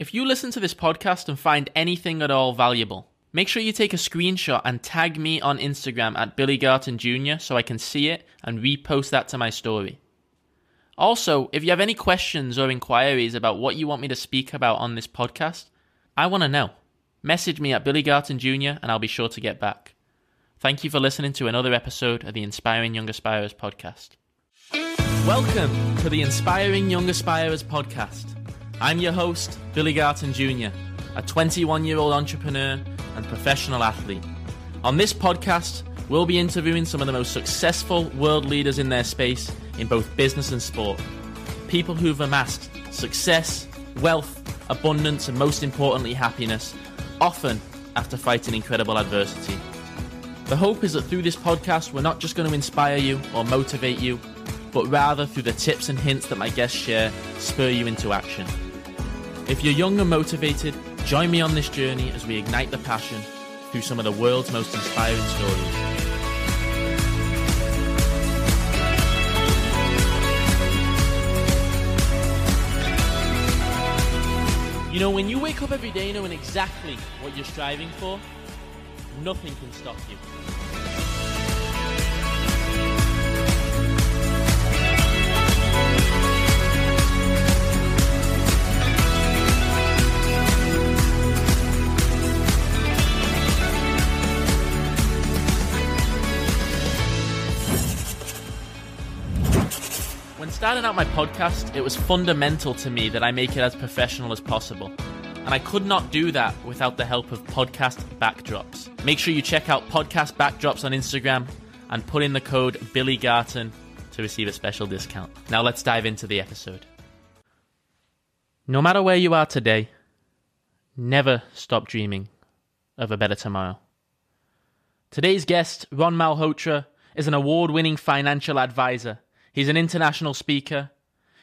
If you listen to this podcast and find anything at all valuable, make sure you take a screenshot and tag me on Instagram at Billy Jr. so I can see it and repost that to my story. Also, if you have any questions or inquiries about what you want me to speak about on this podcast, I want to know. Message me at Billy Jr. and I'll be sure to get back. Thank you for listening to another episode of the Inspiring Young Aspirers podcast. Welcome to the Inspiring Young Aspirers podcast. I'm your host, Billy Garton Jr., a 21 year old entrepreneur and professional athlete. On this podcast, we'll be interviewing some of the most successful world leaders in their space in both business and sport. People who've amassed success, wealth, abundance, and most importantly, happiness, often after fighting incredible adversity. The hope is that through this podcast, we're not just going to inspire you or motivate you, but rather through the tips and hints that my guests share, spur you into action. If you're young and motivated, join me on this journey as we ignite the passion through some of the world's most inspiring stories. You know, when you wake up every day knowing exactly what you're striving for, nothing can stop you. When starting out my podcast, it was fundamental to me that I make it as professional as possible. And I could not do that without the help of podcast backdrops. Make sure you check out podcast backdrops on Instagram and put in the code Billy Garton to receive a special discount. Now let's dive into the episode. No matter where you are today, never stop dreaming of a better tomorrow. Today's guest, Ron Malhotra, is an award winning financial advisor He's an international speaker.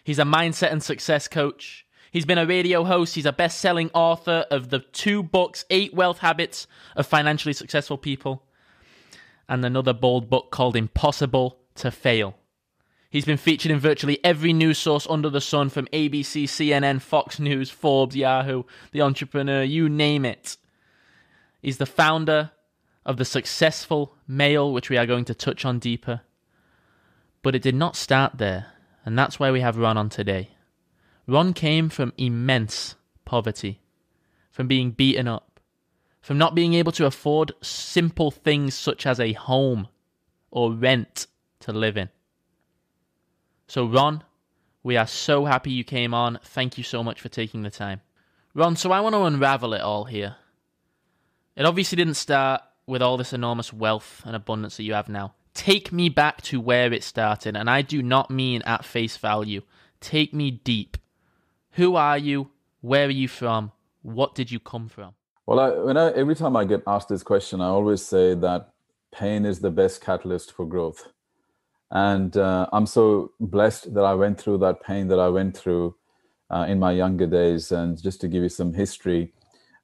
He's a mindset and success coach. He's been a radio host. He's a best selling author of the two books, Eight Wealth Habits of Financially Successful People, and another bold book called Impossible to Fail. He's been featured in virtually every news source under the sun from ABC, CNN, Fox News, Forbes, Yahoo, The Entrepreneur, you name it. He's the founder of the Successful Male, which we are going to touch on deeper. But it did not start there, and that's why we have Ron on today. Ron came from immense poverty, from being beaten up, from not being able to afford simple things such as a home or rent to live in. So, Ron, we are so happy you came on. Thank you so much for taking the time. Ron, so I want to unravel it all here. It obviously didn't start with all this enormous wealth and abundance that you have now. Take me back to where it started, and I do not mean at face value. Take me deep. Who are you? Where are you from? What did you come from? Well, I, when I, every time I get asked this question, I always say that pain is the best catalyst for growth. And uh, I'm so blessed that I went through that pain that I went through uh, in my younger days. And just to give you some history,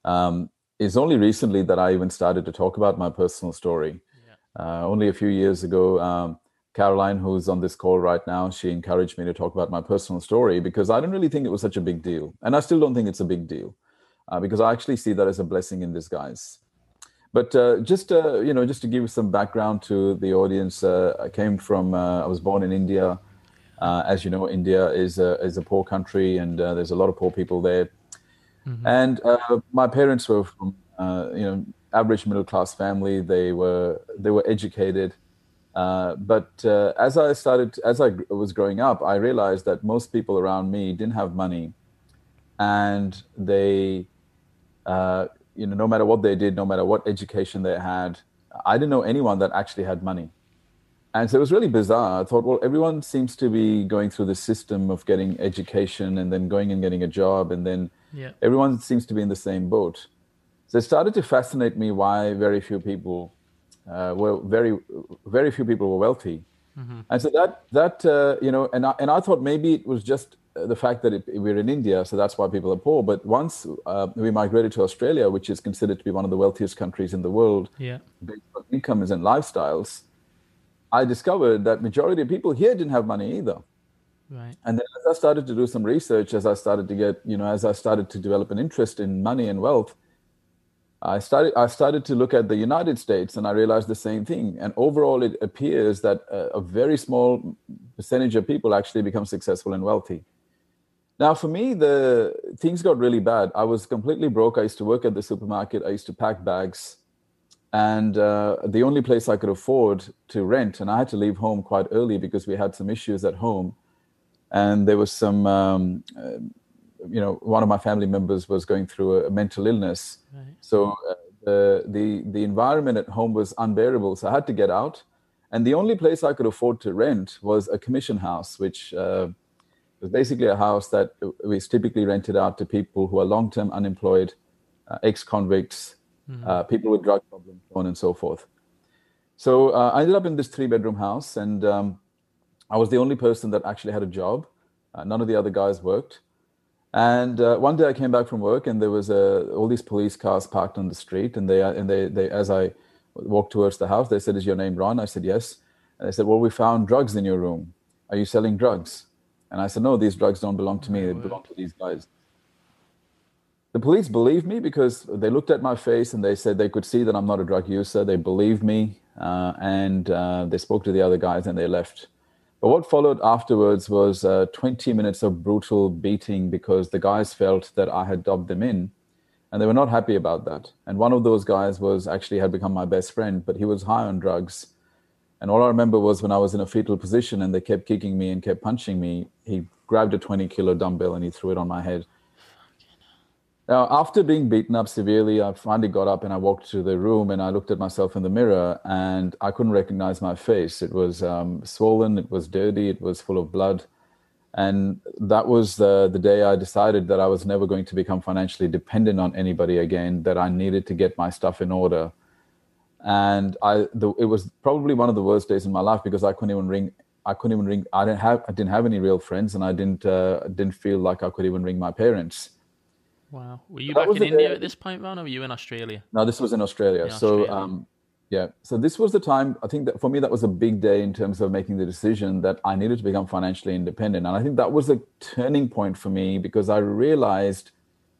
um, it's only recently that I even started to talk about my personal story. Uh, only a few years ago, um, Caroline, who's on this call right now, she encouraged me to talk about my personal story because I didn't really think it was such a big deal. And I still don't think it's a big deal uh, because I actually see that as a blessing in disguise. But uh, just uh, you know, just to give some background to the audience, uh, I came from. Uh, I was born in India. as you know, India is a is a poor country, and there's a lot of poor people there. Mm-hmm. And my parents were from you know average middle class family. They were they were educated, uh, but uh, as I started as I was growing up, I realized that most people around me didn't have money, and they, uh, you know, no matter what they did, no matter what education they had, I didn't know anyone that actually had money. And so it was really bizarre. I thought, well, everyone seems to be going through the system of getting education and then going and getting a job, and then yeah. everyone seems to be in the same boat. So it started to fascinate me why very few people uh, were very very few people were wealthy, mm-hmm. and so that that uh, you know, and I, and I thought maybe it was just the fact that it, we're in India, so that's why people are poor. But once uh, we migrated to Australia, which is considered to be one of the wealthiest countries in the world, yeah. based on incomes and lifestyles, I discovered that majority of people here didn't have money either. Right. And then as I started to do some research, as I started to get, you know, as I started to develop an interest in money and wealth, I started I started to look at the United States and I realized the same thing. And overall, it appears that a, a very small percentage of people actually become successful and wealthy. Now, for me, the things got really bad. I was completely broke. I used to work at the supermarket. I used to pack bags, and uh, the only place I could afford to rent, and I had to leave home quite early because we had some issues at home, and there was some. Um, uh, you know, one of my family members was going through a, mental illness, right. so uh, the the the environment at home was unbearable. So I had to get out, and the only place I could afford to rent was a commission house, which uh, was basically a house that was typically rented out to people who are long-term unemployed, uh, ex-convicts, mm-hmm. Uh, people with drug problems, so on and so forth. So uh, I ended up in this three-bedroom house, and um, I was the only person that actually had a job. Uh, none of the other guys worked. And uh, one day I came back from work, and there was uh, all these police cars parked on the street. And they, and they, they, as I walked towards the house, they said, "Is your name Ron?" I said, "Yes." And they said, "Well, we found drugs in your room. Are you selling drugs?" And I said, "No, these drugs don't belong to me. They belong to these guys." The police believed me because they looked at my face and they said they could see that I'm not a drug user. They believed me, uh, and uh, they spoke to the other guys and they left. But what followed afterwards was uh, 20 minutes of brutal beating because the guys felt that I had dobbed them in and they were not happy about that. And one of those guys was actually had become my best friend, but he was high on drugs. And all I remember was when I was in a fetal position and they kept kicking me and kept punching me, he grabbed a 20 kilo dumbbell and he threw it on my head. Now, after being beaten up severely, I finally got up and I walked to the room and I looked at myself in the mirror and I couldn't recognize my face. It was um, swollen, it was dirty, it was full of blood. And that was the, the day I decided that I was never going to become financially dependent on anybody again, that I needed to get my stuff in order. And I, the, it was probably one of the worst days in my life because I couldn't even ring. I couldn't even ring. I didn't have. I didn't have any real friends, and I didn't uh, didn't feel like I could even ring my parents Wow. Were you back in India at this point, Ron, or were you in Australia? No, this was in Australia. In so, um, yeah. So this was the time. I think that for me, that was a big day in terms of making the decision that I needed to become financially independent, and I think that was a turning point for me because I realized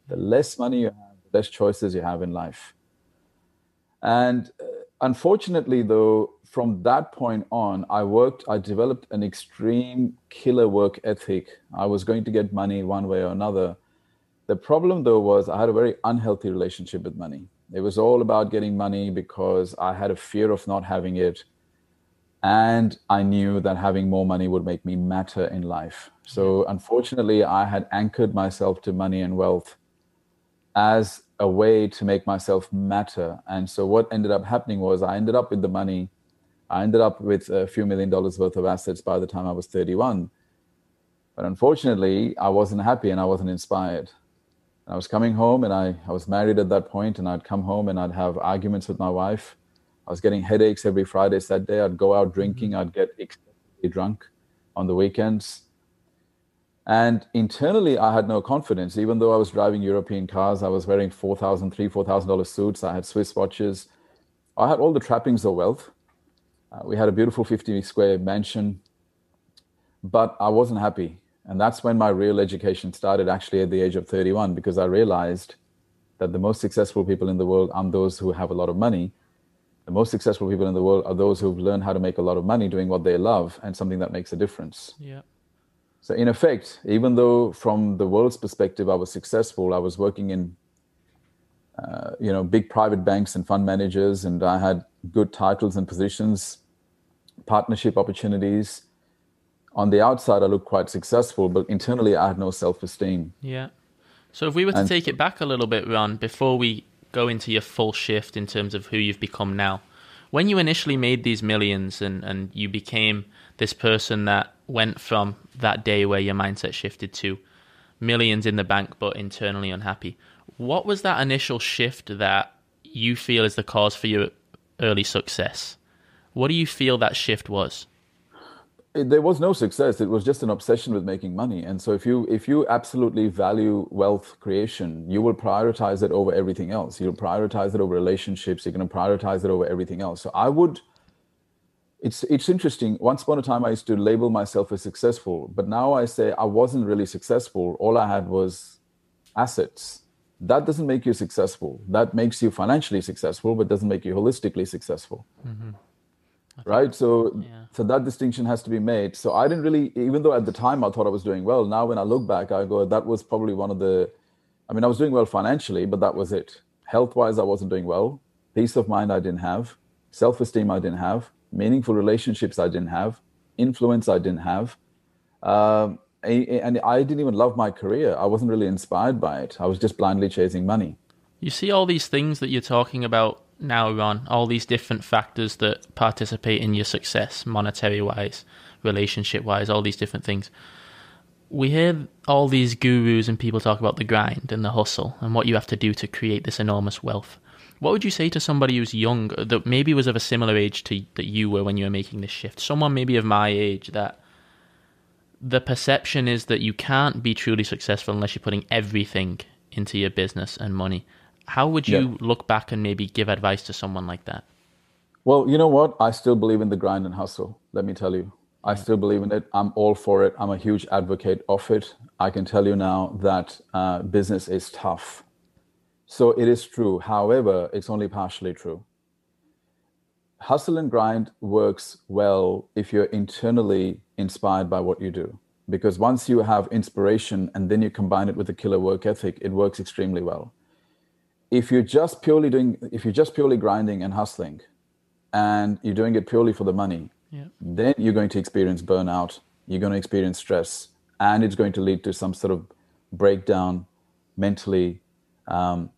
the less money you have, the less choices you have in life. And uh, unfortunately, though, from that point on, I worked. I developed an extreme killer work ethic. I was going to get money one way or another the problem, though, was I had a very unhealthy relationship with money. It was all about getting money because I had a fear of not having it. And I knew that having more money would make me matter in life. So, unfortunately, I had anchored myself to money and wealth as a way to make myself matter. And so, what ended up happening was I ended up with the money. I ended up with a few million dollars worth of assets by the time I was 31. But unfortunately, I wasn't happy and I wasn't inspired. I was coming home and I, I was married at that point and I'd come home and I'd have arguments with my wife. I was getting headaches every Friday, Saturday. I'd go out drinking. Mm-hmm. I'd get excessively drunk on the weekends. And internally, I had no confidence. Even though I was driving European cars, I was wearing $4,000, $3,000, $4,000 suits. I had Swiss watches. I had all the trappings of wealth. Uh, we had a beautiful 50 square mansion, but I wasn't happy. And that's when my real education started actually at the age of 31 because I realized that the most successful people in the world aren't those who have a lot of money. The most successful people in the world are those who've learned how to make a lot of money doing what they love and something that makes a difference. Yeah. So in effect, even though from the world's perspective I was successful, I was working in uh, you know big private banks and fund managers, and I had good titles and positions, partnership opportunities on the outside I looked quite successful, but internally I had no self esteem. Yeah. So if we were to and, take it back a little bit, Ron, before we go into your full shift in terms of who you've become now, when you initially made these millions and, and you became this person that went from that day where your mindset shifted to millions in the bank but internally unhappy, what was that initial shift that you feel is the cause for your early success? What do you feel that shift was? It, there was no success it was just an obsession with making money and so if you if you absolutely value wealth creation you will prioritize it over everything else you'll prioritize it over relationships you're going to prioritize it over everything else so i would it's it's interesting. Once upon a time, I used to label myself as successful, but now I say I wasn't really successful. All I had was assets. That doesn't make you successful. That makes you financially successful, but doesn't make you holistically successful. Mm-hmm. Right. So, yeah. so that distinction has to be made. So I didn't really, even though at the time I thought I was doing well. Now, when I look back, I go, that was probably one of the. I mean, I was doing well financially, but that was it. Health wise, I wasn't doing well. Peace of mind, I didn't have. Self esteem, I didn't have meaningful relationships I didn't have, influence I didn't have. Um, and I didn't even love my career. I wasn't really inspired by it. I was just blindly chasing money. You see all these things that you're talking about now, Ron, all these different factors that participate in your success, monetary wise, relationship wise, all these different things. We hear all these gurus and people talk about the grind and the hustle and what you have to do to create this enormous wealth. What would you say to somebody who's young, uh, that maybe was of a similar age to that you were when you were making this shift? Someone maybe of my age that the perception is that you can't be truly successful unless you're putting everything into your business and money. How would you yeah. look back and maybe give advice to someone like that? Well, you know what? I still believe in the grind and hustle. Let me tell you. I still believe in it. I'm all for it. I'm a huge advocate of it. I can tell you now that uh, business is tough. So it is true. However, it's only partially true. Hustle and grind works well if you're internally inspired by what you do. Because once you have inspiration and then you combine it with a killer work ethic, it works extremely well. If you're just purely doing, if you're just purely grinding and hustling, and you're doing it purely for the money, yeah. then you're going to experience burnout. You're going to experience stress, and it's going to lead to some sort of breakdown mentally, um,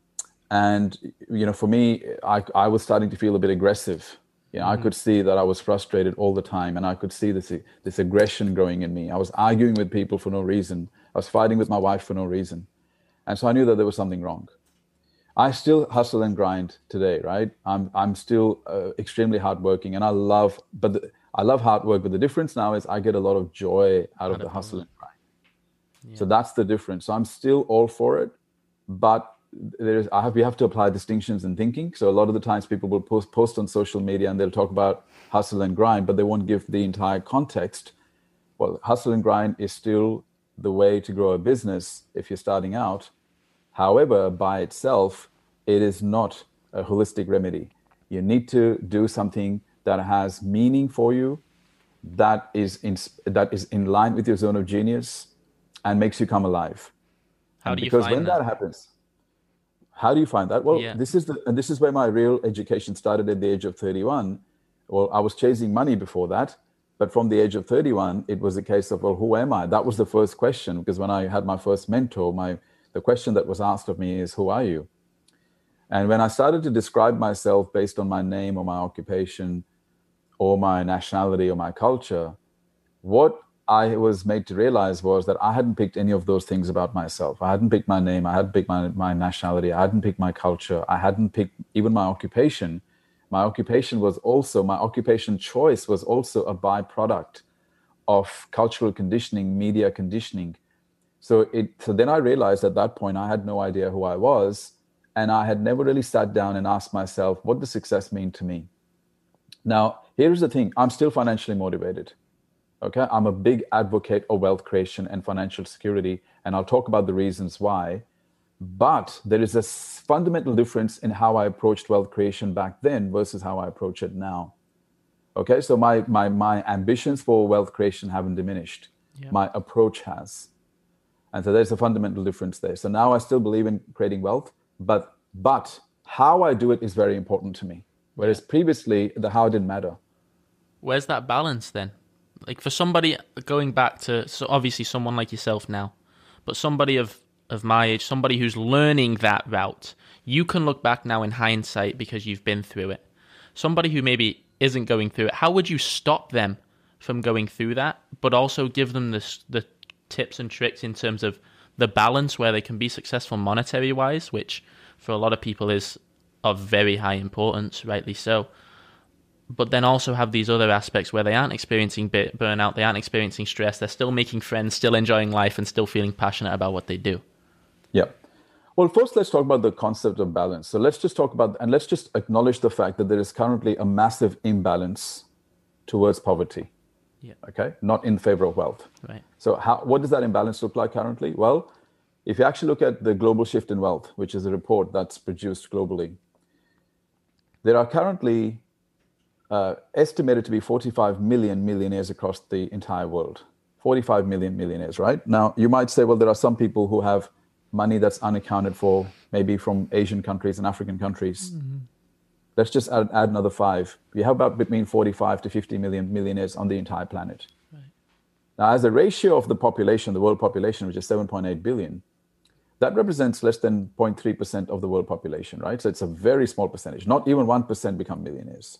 and you know for me i, I was starting to feel a bit aggressive you know, mm-hmm. I could see that I was frustrated all the time, and I could see this this aggression growing in me. I was arguing with people for no reason. I was fighting with my wife for no reason, and so I knew that there was something wrong. I still hustle and grind today, right? I'm I'm still uh, extremely hardworking, and I love, but the, I love hard work. But the difference now is I get a lot of joy out of the hustle and grind. Yeah. So that's the difference. So I'm still all for it, but there's I have we have to apply distinctions in thinking. So a lot of the times people will post post on social media and they'll talk about hustle and grind, but they won't give the entire context. Well, hustle and grind is still the way to grow a business if you're starting out. However, by itself, it is not a holistic remedy. You need to do something that has meaning for you, that is in, that is in line with your zone of genius, and makes you come alive. How do you find that? because when that? that happens, how do you find that? Well, yeah. this is the and this is where my real education started at the age of 31. Well, I was chasing money before that, but from the age of 31, it was a case of, well, who am I? That was the first question because when I had my first mentor, my the question that was asked of me is, who are you? And when I started to describe myself based on my name or my occupation or my nationality or my culture, what I was made to realize was that I hadn't picked any of those things about myself. I hadn't picked my name. I hadn't picked my, my nationality. I hadn't picked my culture. I hadn't picked even my occupation. My occupation was also, my occupation choice was also a byproduct of cultural conditioning, media conditioning. So it so then I realized at that point I had no idea who I was. And I had never really sat down and asked myself, what does success mean to me? Now, here's the thing I'm still financially motivated Okay, I'm a big advocate of wealth creation and financial security, and I'll talk about the reasons why. But there is a fundamental difference in how I approached wealth creation back then versus how I approach it now. Okay, so my my my ambitions for wealth creation haven't diminished. Yeah. My approach has. And so there's a fundamental difference there. So now I still believe in creating wealth, but but how I do it is very important to me. Whereas previously the how didn't matter. Where's that balance then? Like for somebody going back to so obviously someone like yourself now, but somebody of of my age, somebody who's learning that route, you can look back now in hindsight because you've been through it. Somebody who maybe isn't going through it, how would you stop them from going through that, but also give them this the tips and tricks in terms of the balance where they can be successful monetary wise, which for a lot of people is of very high importance, rightly so but then also have these other aspects where they aren't experiencing burnout, they aren't experiencing stress, they're still making friends, still enjoying life, and still feeling passionate about what they do. Yeah. Well, first, let's talk about the concept of balance. So let's just talk about, and let's just acknowledge the fact that there is currently a massive imbalance towards poverty. Yeah. Okay, not in favor of wealth. Right. So, how, what does that imbalance look like currently? Well, if you actually look at the Global Shift in Wealth, which is a report that's produced globally, there are currently uh, estimated to be 45 million millionaires across the entire world. 45 million millionaires, right? Now, you might say, well, there are some people who have money that's unaccounted for, maybe from Asian countries and African countries. Mm-hmm. Let's just add, add, another five. We have about between 45 to 50 million millionaires on the entire planet. Right. Now, as a ratio of the population, the world population, which is 7.8 billion, that represents less than 0.3% of the world population, right? So it's a very small percentage. Not even 1% become millionaires.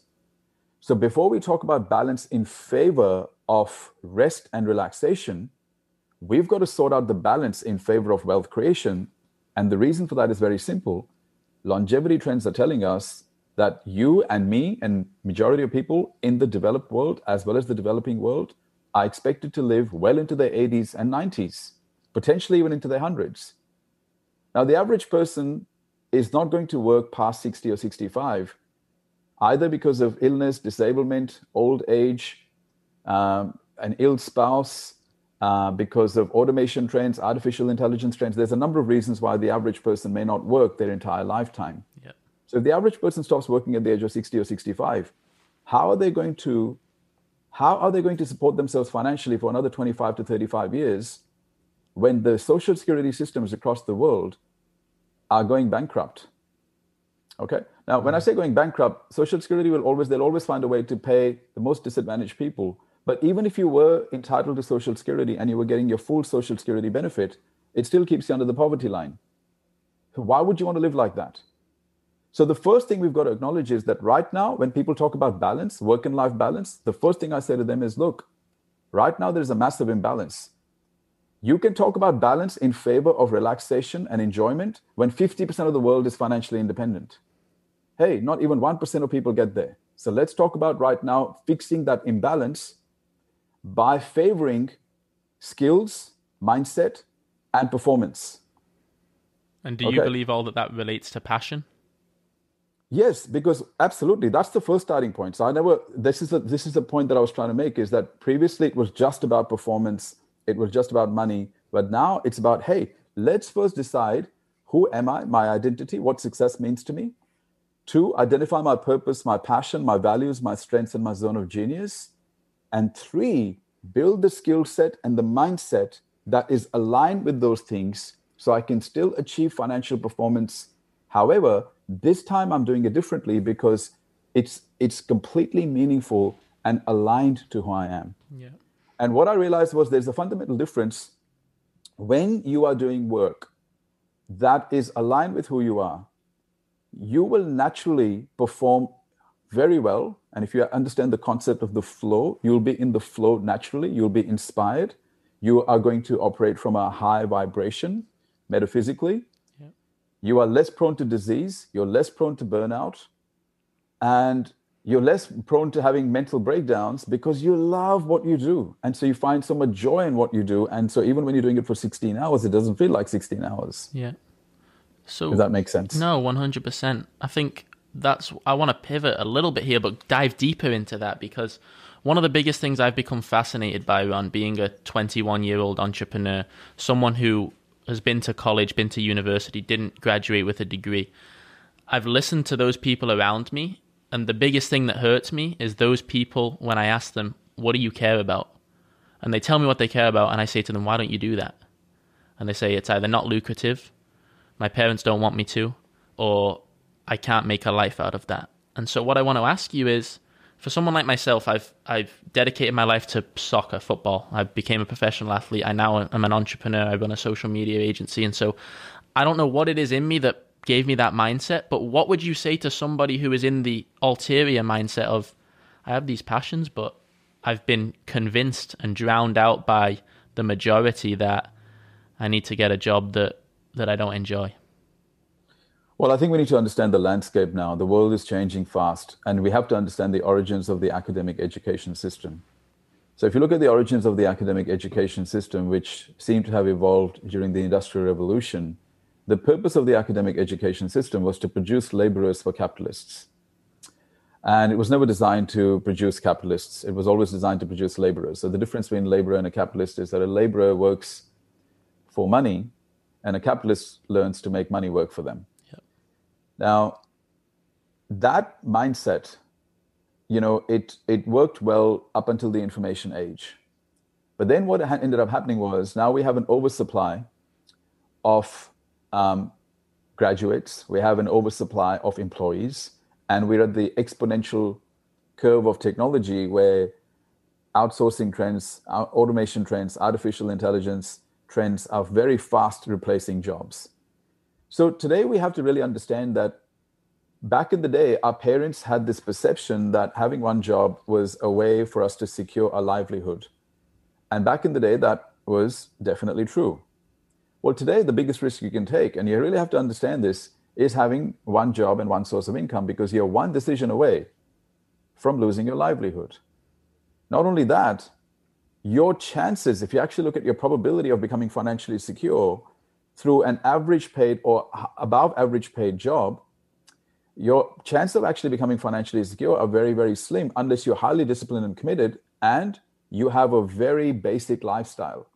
So before we talk about balance in favor of rest and relaxation, we've got to sort out the balance in favor of wealth creation. And the reason for that is very simple. Longevity trends are telling us that you and me and majority of people in the developed world as well as the developing world are expected to live well into their 80s and 90s, potentially even into their hundreds. Now, the average person is not going to work past 60 or 65, either because of illness, disablement, old age, um, an ill spouse, uh, because of automation trends, artificial intelligence trends. There's a number of reasons why the average person may not work their entire lifetime. Yeah. So if the average person stops working at the age of 60 or 65, how are they going to how are they going to support themselves financially for another 25 to 35 years when the social security systems across the world are going bankrupt. Okay. Now, when I say going bankrupt, Social Security will always, they'll always find a way to pay the most disadvantaged people. But even if you were entitled to Social Security and you were getting your full Social Security benefit, it still keeps you under the poverty line. So why would you want to live like that? So the first thing we've got to acknowledge is that right now, when people talk about balance, work and life balance, the first thing I say to them is, look, right now there's a massive imbalance. You can talk about balance in favor of relaxation and enjoyment when 50% of the world is financially independent. Hey, not even 1% of people get there. So let's talk about right now fixing that imbalance by favoring skills, mindset, and performance. And do you believe all that that relates to passion? Yes, because absolutely, that's the first starting point. So I never. This is a, this is the point that I was trying to make is that previously it was just about performance it was just about money. But now it's about, hey, let's first decide who am I, my identity, what success means to me. Two, identify my purpose, my passion, my values, my strengths, and my zone of genius. And three, build the skill set and the mindset that is aligned with those things so I can still achieve financial performance. However, this time I'm doing it differently because it's it's completely meaningful and aligned to who I am. Yeah. And what I realized was there's a fundamental difference when you are doing work that is aligned with who you are. You will naturally perform very well. And if you understand the concept of the flow, you'll be in the flow naturally, you'll be inspired. You are going to operate from a high vibration metaphysically. You are less prone to disease, you're less prone to burnout. And you're less prone to having mental breakdowns because you love what you do. And so you find so much joy in what you do. And so even when you're doing it for 16 hours, it doesn't feel like 16 hours. Yeah. So Does that make sense? No, 100%. I think that's, I want to pivot a little bit here, but dive deeper into that because one of the biggest things I've become fascinated by on being a 21 year old entrepreneur, someone who has been to college, been to university, didn't graduate with a degree. I've listened to those people around me and the biggest thing that hurts me is those people when I ask them, What do you care about? And they tell me what they care about, and I say to them, Why don't you do that? And they say, It's either not lucrative, my parents don't want me to, or I can't make a life out of that. And so, what I want to ask you is for someone like myself, I've I've dedicated my life to soccer, football. I became a professional athlete. I now am an entrepreneur. I run a social media agency, and so I don't know what it is in me that gave me that mindset. But what would you say to somebody who is in the ulterior mindset of, I have these passions, but I've been convinced and drowned out by the majority that I need to get a job that, that I don't enjoy? Well, I think we need to understand the landscape now. The world is changing fast, and we have to understand the origins of the academic education system. So, if you look at the origins of the academic education system, which seem to have evolved during the Industrial Revolution, the purpose of the academic education system was to produce laborers for capitalists. And it was never designed to produce capitalists. It was always designed to produce laborers. So the difference between a laborer and a capitalist is that a laborer works for money and a capitalist learns to make money work for them. Now, that mindset, you know, it, it worked well up until the information age. But then what ended up happening was now we have an oversupply of um, graduates, we have an oversupply of employees, and we're at the exponential curve of technology where outsourcing trends, automation trends, artificial intelligence trends are very fast replacing jobs. So today we have to really understand that back in the day, our parents had this perception that having one job was a way for us to secure a livelihood. And back in the day, that was definitely true. Well, today, the biggest risk you can take, and you really have to understand this, is having one job and one source of income because you're one decision away from losing your livelihood. Not only that, your chances, if you actually look at your probability of becoming financially secure through an average paid or above average paid job, your chance of actually becoming financially secure are very, very slim unless you're highly disciplined and committed and you have a very basic lifestyle.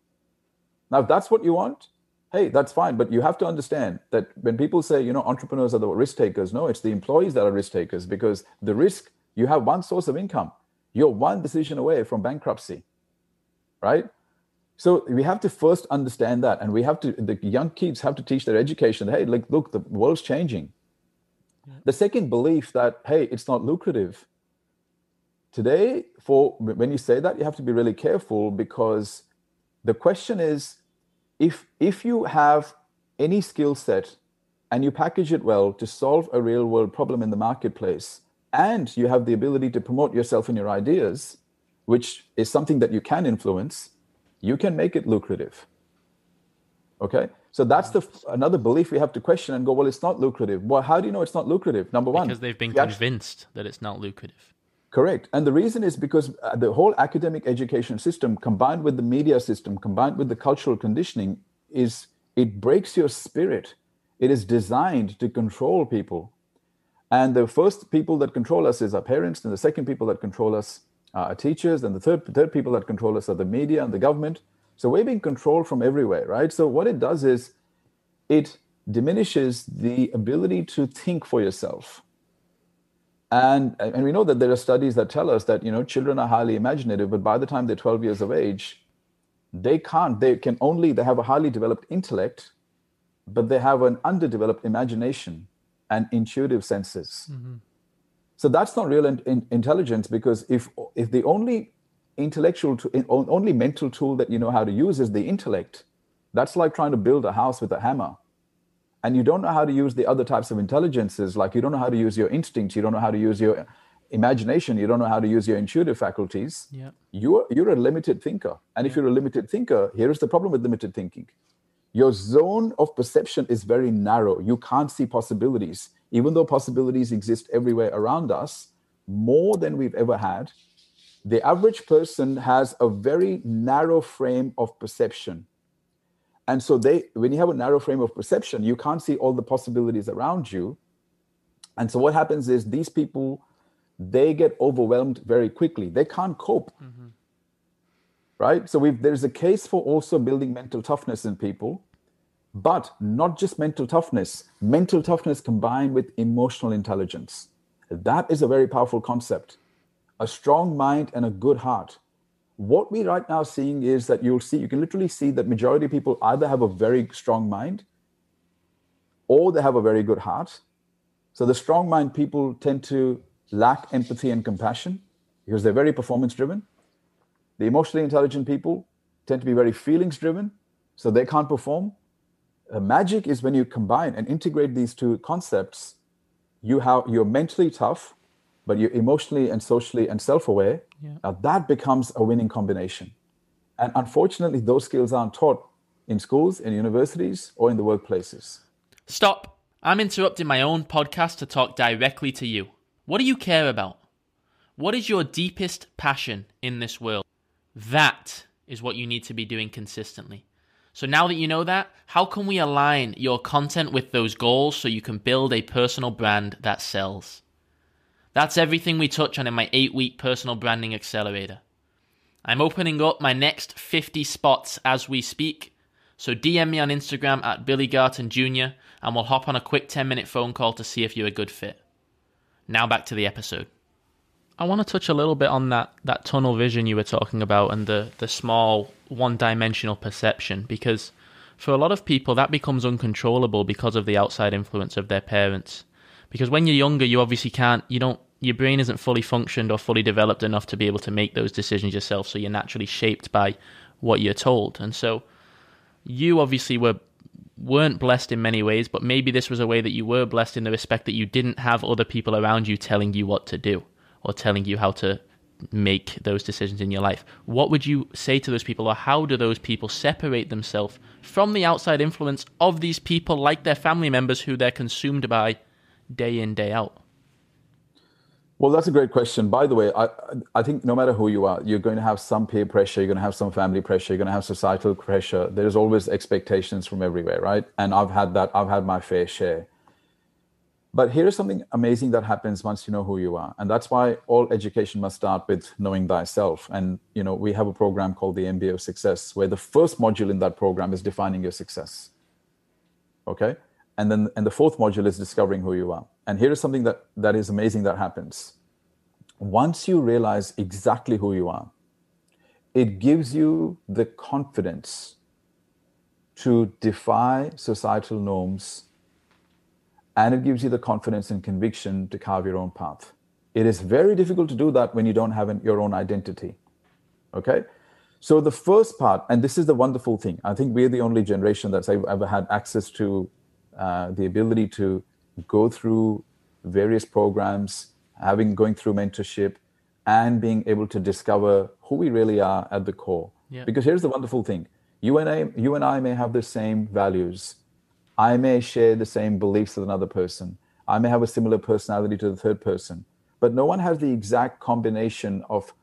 Now, if that's what you want, hey, that's fine. But you have to understand that when people say, you know, entrepreneurs are the risk takers, no, it's the employees that are risk takers because the risk, you have one source of income. You're one decision away from bankruptcy, right? So we have to first understand that. And we have to, the young kids have to teach their education. Hey, like, look, the world's changing. The second belief that, hey, it's not lucrative. Today, for when you say that, you have to be really careful because the question is if if you have any skill set and you package it well to solve a real world problem in the marketplace and you have the ability to promote yourself and your ideas which is something that you can influence you can make it lucrative okay so that's the another belief we have to question and go well it's not lucrative well how do you know it's not lucrative number one because they've been convinced actually, that it's not lucrative Correct. And the reason is because uh, the whole academic education system combined with the media system, combined with the cultural conditioning, is it breaks your spirit. It is designed to control people. And the first people that control us is our parents, and the second people that control us are teachers, and the third, third people that control us are the media and the government. So we're being controlled from everywhere, right? So what it does is it diminishes the ability to think for yourself and and we know that there are studies that tell us that you know children are highly imaginative but by the time they're 12 years of age they can't they can only they have a highly developed intellect but they have an underdeveloped imagination and intuitive senses mm-hmm. So that's not real in, in, intelligence because if if the only intellectual to, only mental tool that you know how to use is the intellect that's like trying to build a house with a hammer and you don't know how to use the other types of intelligences like you don't know how to use your instincts you don't know how to use your imagination you don't know how to use your intuitive faculties yeah. you're you're a limited thinker and yeah. if you're a limited thinker here is the problem with limited thinking your zone of perception is very narrow. You can't see possibilities. Even though possibilities exist everywhere around us more than we've ever had the average person has a very narrow frame of perception. And so they when you have a narrow frame of perception you can't see all the possibilities around you. And so what happens is these people they get overwhelmed very quickly. They can't cope. Mm-hmm. right? So there's a case for also building mental toughness in people but not just mental toughness. Mental toughness combined with emotional intelligence. That is a very powerful concept. A strong mind and a good heart. What we right now seeing is that you'll see you can literally see that majority of people either have a very strong mind or they have a very good heart. So the strong mind people tend to lack empathy and compassion because they're very performance driven. The emotionally intelligent people tend to be very feelings driven so they can't perform uh, magic is when you combine and integrate these two concepts you have you're mentally tough but you're emotionally and socially and self-aware. Yeah. now that becomes a winning combination. And unfortunately those skills aren't taught in schools in universities or in the workplaces. Stop. I'm interrupting my own podcast to talk directly to you. What do you care about? What is your deepest passion in this world? That is what you need to be doing consistently so now that you know that, how can we align your content with those goals so you can build a personal brand that sells? That's everything we touch on in my eight week personal branding accelerator. I'm opening up my next 50 spots as we speak, so DM me on Instagram at Billy Jr. and we'll hop on a quick 10 minute phone call to see if you're a good fit. Now back to the episode. I want to touch a little bit on that, that tunnel vision you were talking about and the, the small one dimensional perception because for a lot of people that becomes uncontrollable because of the outside influence of their parents. Because when you're younger, you obviously can't, you don't, your brain isn't fully functioned or fully developed enough to be able to make those decisions yourself. So you're naturally shaped by what you're told. And so you obviously were weren't blessed in many ways, but maybe this was a way that you were blessed in the respect that you didn't have other people around you telling you what to do or telling you how to make those decisions in your life. What would you say to those people, or how do those people separate themselves from the outside influence of these people, like their family members who they're consumed by day in, day out? Well, that's a great question. By the way, I, I think no matter who you are, you're going to have some peer pressure, you're going to have some family pressure, you're going to have societal pressure. There's always expectations from everywhere, right? And I've had that, I've had my fair share. But here's something amazing that happens once you know who you are. And that's why all education must start with knowing thyself. And, you know, we have a program called the MBA of Success, where the first module in that program is defining your success. Okay? And then and the fourth module is discovering who you are. And here is something that, that is amazing that happens. Once you realize exactly who you are, it gives you the confidence to defy societal norms and it gives you the confidence and conviction to carve your own path. It is very difficult to do that when you don't have an, your own identity. Okay? So, the first part, and this is the wonderful thing, I think we're the only generation that's ever had access to uh, the ability to go through various programs, having going through mentorship, and being able to discover who we really are at the core. Yeah. Because here's the wonderful thing: you and I, you and I may have the same values, I may share the same beliefs with another person. I may have a similar personality to the third person, but no one has the exact combination of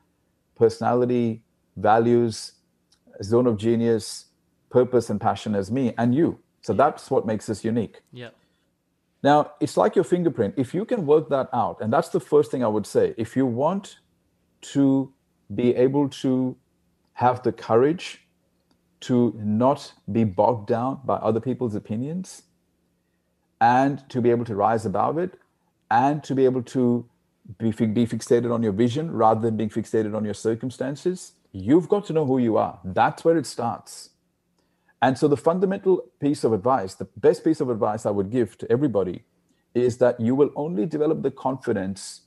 personality, values, zone of genius, purpose, and passion as me and you. So that's what makes us unique. Yeah. Now, it's like your fingerprint. If you can work that out, and that's the first thing I would say, if you want to be able to have the courage to not be bogged down by other people's opinions and to be able to rise above it and to be able to be, be fixated on your vision rather than being fixated on your circumstances, you've got to know who you are. That's where it starts. And so, the fundamental piece of advice, the best piece of advice I would give to everybody is that you will only develop the confidence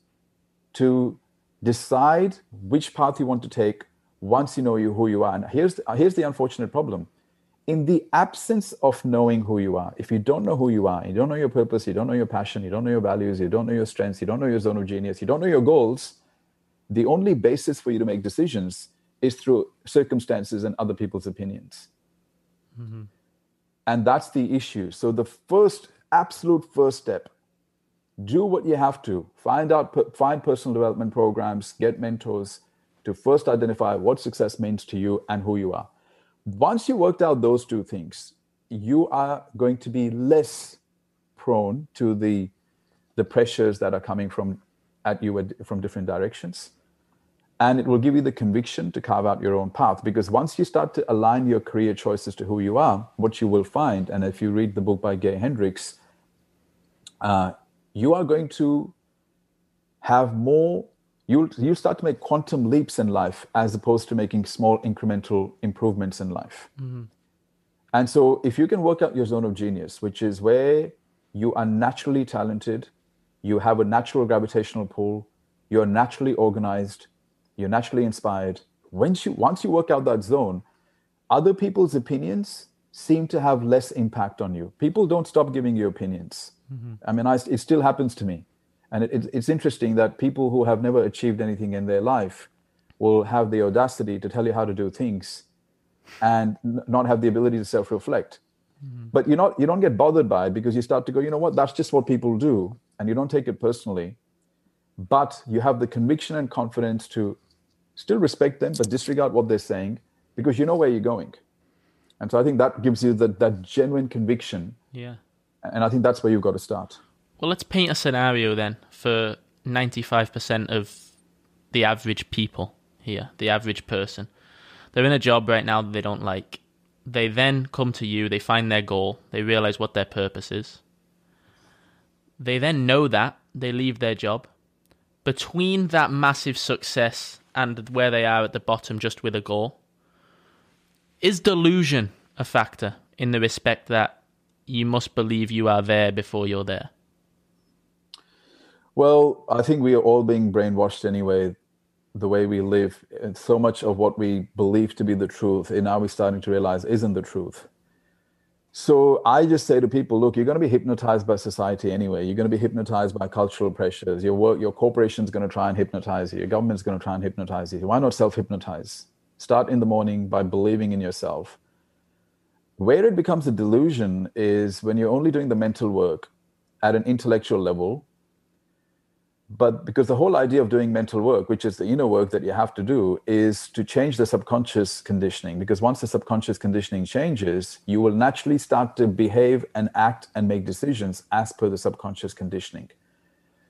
to decide which path you want to take once you know you who you are. And here's the, here's the unfortunate problem. In the absence of knowing who you are, if you don't know who you are, you don't know your purpose, you don't know your passion, you don't know your values, you don't know your strengths, you don't know your zone of genius, you don't know your goals, the only basis for you to make decisions is through circumstances and other people's opinions. Mm-hmm. And that's the issue. So the first, absolute first step, do what you have to. Find out, find personal development programs, get mentors, to first identify what success means to you and who you are. Once you worked out those two things, you are going to be less prone to the the pressures that are coming from at you from different directions and it will give you the conviction to carve out your own path because once you start to align your career choices to who you are what you will find and if you read the book by gay hendricks uh, you are going to have more you'll you start to make quantum leaps in life as opposed to making small incremental improvements in life. Mm-hmm. And so if you can work out your zone of genius, which is where you are naturally talented, you have a natural gravitational pull, you're naturally organized, you're naturally inspired. Once you once you work out that zone, other people's opinions seem to have less impact on you. People don't stop giving you opinions. Mm-hmm. I mean, I, it still happens to me. And it, it's interesting that people who have never achieved anything in their life will have the audacity to tell you how to do things and not have the ability to self-reflect. Mm-hmm. But you not you don't get bothered by it because you start to go, you know what, that's just what people do, and you don't take it personally. But you have the conviction and confidence to still respect them, but disregard what they're saying because you know where you're going. And so I think that gives you that that genuine conviction. Yeah. And I think that's where you've got to start. Well, let's paint a scenario then for 95% of the average people here, the average person. They're in a job right now that they don't like. They then come to you, they find their goal, they realize what their purpose is. They then know that, they leave their job. Between that massive success and where they are at the bottom just with a goal, is delusion a factor in the respect that you must believe you are there before you're there? Well, I think we are all being brainwashed anyway, the way we live. And so much of what we believe to be the truth, and now we're starting to realize isn't the truth. So I just say to people, look, you're going to be hypnotized by society anyway. You're going to be hypnotized by cultural pressures. Your work, your corporation's going to try and hypnotize you. Your government's going to try and hypnotize you. Why not self-hypnotize? Start in the morning by believing in yourself. Where it becomes a delusion is when you're only doing the mental work at an intellectual level but because the whole idea of doing mental work which is the inner work that you have to do is to change the subconscious conditioning. Because once the subconscious conditioning changes you will naturally start to behave and act and make decisions as per the subconscious conditioning.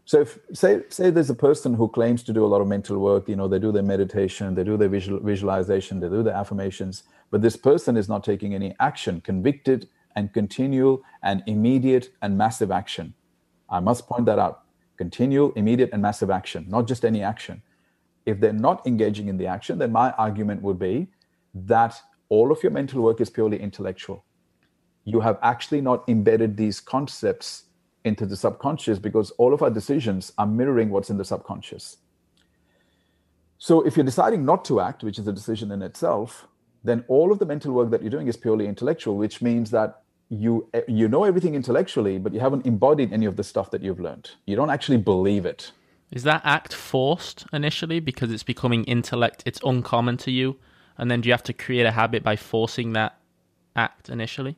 So if say say there's a person who claims to do a lot of mental work you know they do their meditation they do their visual, visualization they do their affirmations but this person is not taking any action convicted and continual and immediate and massive action. I must point that out continual, immediate, and massive action, not just any action. If they're not engaging in the action, then my argument would be that all of your mental work is purely intellectual. You have actually not embedded these concepts into the subconscious because all of our decisions are mirroring what's in the subconscious. So if you're deciding not to act, which is a decision in itself, then all of the mental work that you're doing is purely intellectual, which means that you you know everything intellectually but you haven't embodied any of the stuff that you've learned. You don't actually believe it. Is that act forced initially because it's becoming intellect it's uncommon to you? And then do you have to create a habit by forcing that act initially?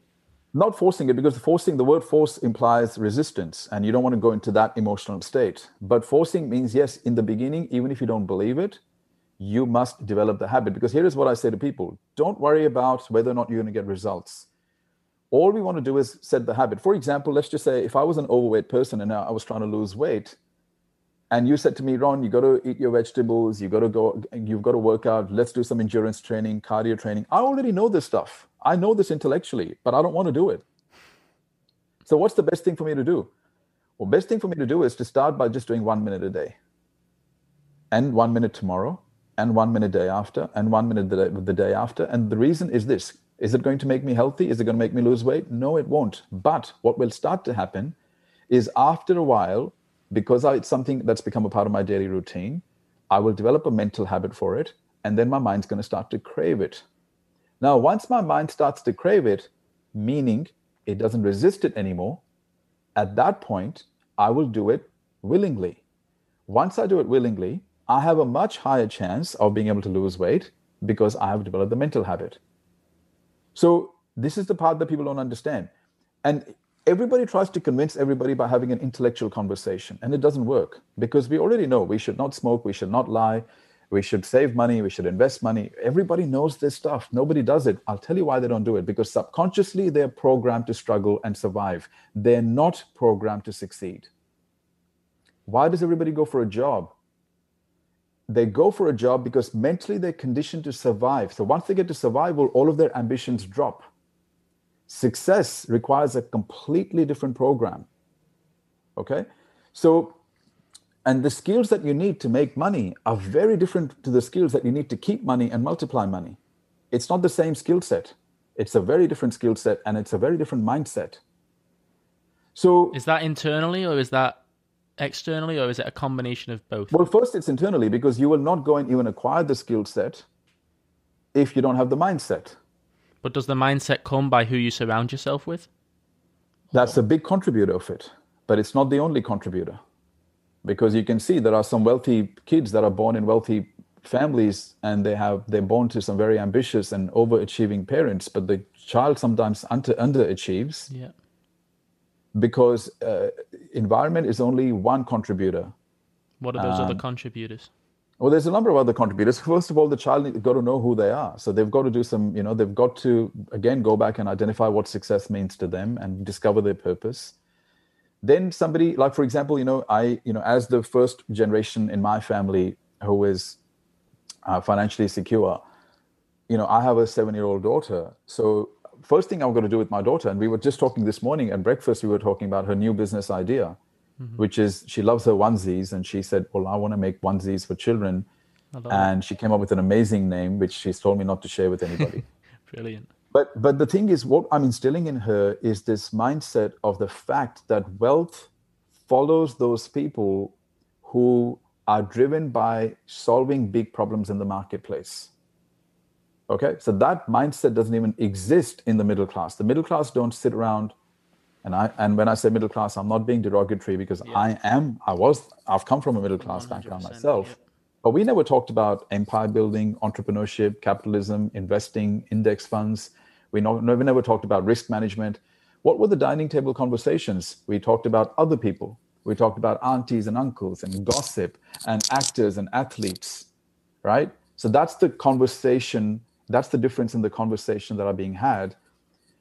Not forcing it because forcing the word force implies resistance and you don't want to go into that emotional state. But forcing means yes in the beginning even if you don't believe it you must develop the habit. Because here is what i say to people don't worry about whether or not you're going to get results all we want to do is set the habit. For example, let's just say if I was an overweight person and I was trying to lose weight, and you said to me, Ron, you got to eat your vegetables, you got to go, you've got to work out, let's do some endurance training, cardio training. I already know this stuff. I know this intellectually, but I don't want to do it. So what's the best thing for me to do? Well, best thing for me to do is to start by just doing one minute a day, and one minute tomorrow, and one minute day after, and one minute the day, the day after. And the reason is this: is it going to make me healthy? Is it going to make me lose weight? No, it won't. But what will start to happen is after a while, because it's something that's become a part of my daily routine, I will develop a mental habit for it. And then my mind's going to start to crave it. Now, once my mind starts to crave it, meaning it doesn't resist it anymore, at that point, I will do it willingly. Once I do it willingly, I have a much higher chance of being able to lose weight because I have developed the mental habit. So this is the part that people don't understand. And everybody tries to convince everybody by having an intellectual conversation, and it doesn't work because we already know we should not smoke, we should not lie, we should save money, we should invest money. Everybody knows this stuff. Nobody does it. I'll tell you why they don't do it because subconsciously they're programmed to struggle and survive. They're not programmed to succeed. Why does everybody go for a job? They go for a job because mentally they're conditioned to survive. So once they get to survival, all of their ambitions drop. Success requires a completely different program. Okay? So, and the skills that you need to make money are very different to the skills that you need to keep money and multiply money. It's not the same skill set. It's a very different skill set and it's a very different mindset. So, is that internally or is that externally, or is it a combination of both? Well, first it's internally because you will not go and even acquire the skill set if you don't have the mindset. But does the mindset come by who you surround yourself with? That's a big contributor of it, but it's not the only contributor. Because you can see there are some wealthy kids that are born in wealthy families and they have they're born to some very ambitious and overachieving parents, but the child sometimes under underachieves. Yeah because uh, environment is only one contributor. What are those um, other contributors? Well, there's a number of other contributors. First of all, the child has got to know who they are. So they've got to do some, you know, they've got to, again, go back and identify what success means to them and discover their purpose. then somebody like for example you know i you know as the first generation in my family who is uh, financially secure you know i have a seven year old daughter so first thing i'm going to do with my daughter and we were just talking this morning at breakfast we were talking about her new business idea mm-hmm. which is she loves her onesies and she said well i want to make onesies for children. And she came up with an amazing name which she's told me not to share with anybody. Brilliant. But but the thing is what i'm instilling in her is this mindset of the fact that wealth follows those people who are driven by solving big problems in the marketplace okay so that mindset doesn't even exist in the middle class. The middle class don't sit around and i and when i say middle class i'm not being derogatory because yeah. i am i was i've come from a middle class background myself. Yeah. but we never talked about empire building entrepreneurship capitalism investing index funds. We, we never talked about risk management. What were the dining table conversations? We talked about other people. We talked about aunties and uncles and gossip and actors and athletes right? So that's the conversation that's the difference in the conversation that are being had.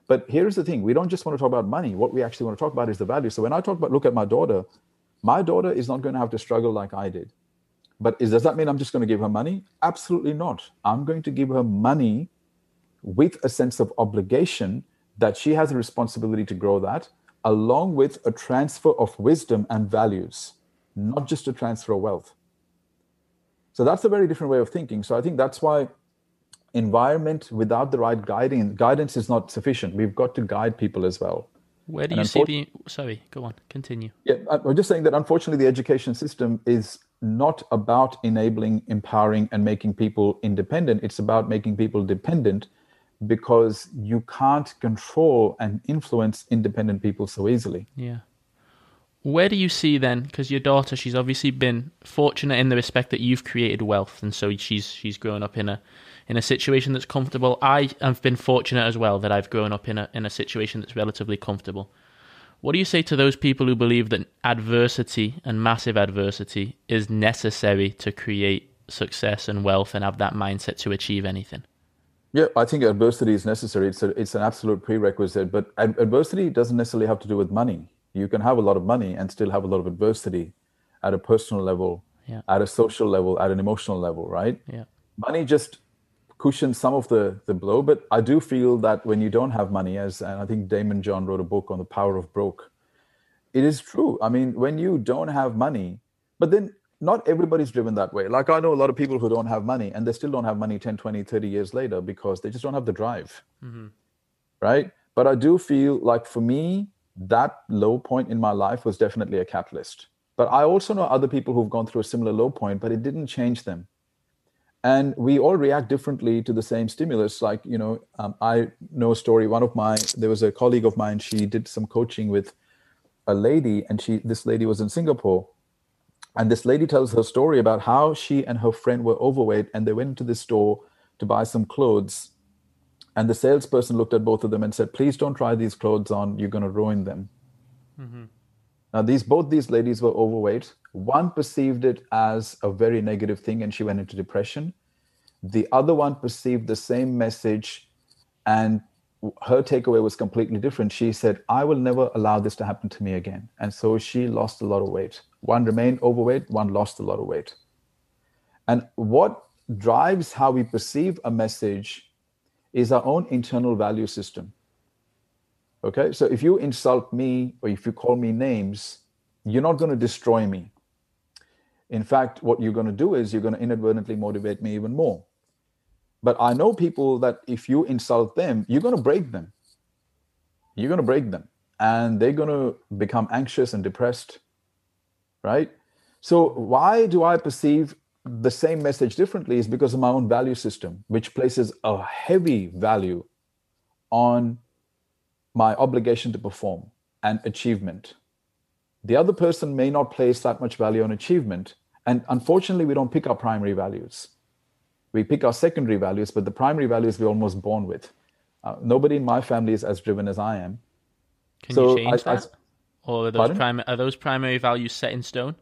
But here's the thing. We don't just want to talk about money. What we actually want to talk about is the value. So when i talk about look at my daughter my daughter is not going to have to struggle like i did. But is, does that mean i'm just going to give her money? Absolutely not. I'm going to give her money with a sense of obligation that she has a responsibility to grow that along with a transfer of wisdom and values not just a transfer of wealth. So that's a very different way of thinking. So i think that's why environment without the right guiding guidance is not sufficient. We've got to guide people as well. Where do and you see the sorry go on continue. Yeah i'm just saying that unfortunately the education system is not about enabling empowering and making people independent. It's about making people dependent because you can't control and influence independent people so easily. Yeah. Where do you see then because your daughter she's obviously been fortunate in the respect that you've created wealth and so she's she's grown up in a in a situation that's comfortable. I have been fortunate as well that I've grown up in a in a situation that's relatively comfortable. What do you say to those people who believe that adversity and massive adversity is necessary to create success and wealth and have that mindset to achieve anything? Yeah, I think adversity is necessary. It's a, it's an absolute prerequisite, but ad- adversity doesn't necessarily have to do with money. You can have a lot of money and still have a lot of adversity at a personal level, yeah. at a social level, at an emotional level, right? Yeah. Money just cushion some of the the blow. But I do feel that when you don't have money, as and I think Daymond John wrote a book on the power of broke, it is true. I mean, when you don't have money, but then not everybody's driven that way. Like I know a lot of people who don't have money and they still don't have money 10, 20, 30 years later because they just don't have the drive. Mm-hmm. Right. But I do feel like for me, that low point in my life was definitely a catalyst. But I also know other people who've gone through a similar low point, but it didn't change them and we all react differently to the same stimulus. Like you know um, i know a story one of my there was a colleague of mine she did some coaching with a lady and she this lady was in singapore. And this lady tells her story about how she and her friend were overweight and they went into the store to buy some clothes. And the salesperson looked at both of them and said please don't try these clothes on. You're going to ruin them. Mm-hmm. now these both these ladies were overweight one perceived it as a very negative thing and she went into depression. The other one perceived the same message and her takeaway was completely different. She said, I will never allow this to happen to me again. And so she lost a lot of weight. One remained overweight, one lost a lot of weight. And what drives how we perceive a message is our own internal value system. Okay, so if you insult me or if you call me names, you're not going to destroy me. In fact, what you're going to do is you're going to inadvertently motivate me even more. But I know people that if you insult them, you're going to break them. You're going to break them and they're going to become anxious and depressed. Right? So, why do I perceive the same message differently? Is because of my own value system, which places a heavy value on my obligation to perform and achievement. The other person may not place that much value on achievement, and unfortunately, we don't pick our primary values. We pick our secondary values, but the primary values we're almost born with. Uh, nobody in my family is as driven as I am. Can so you change I, that? I, or are those, prim- are those primary values set in stone?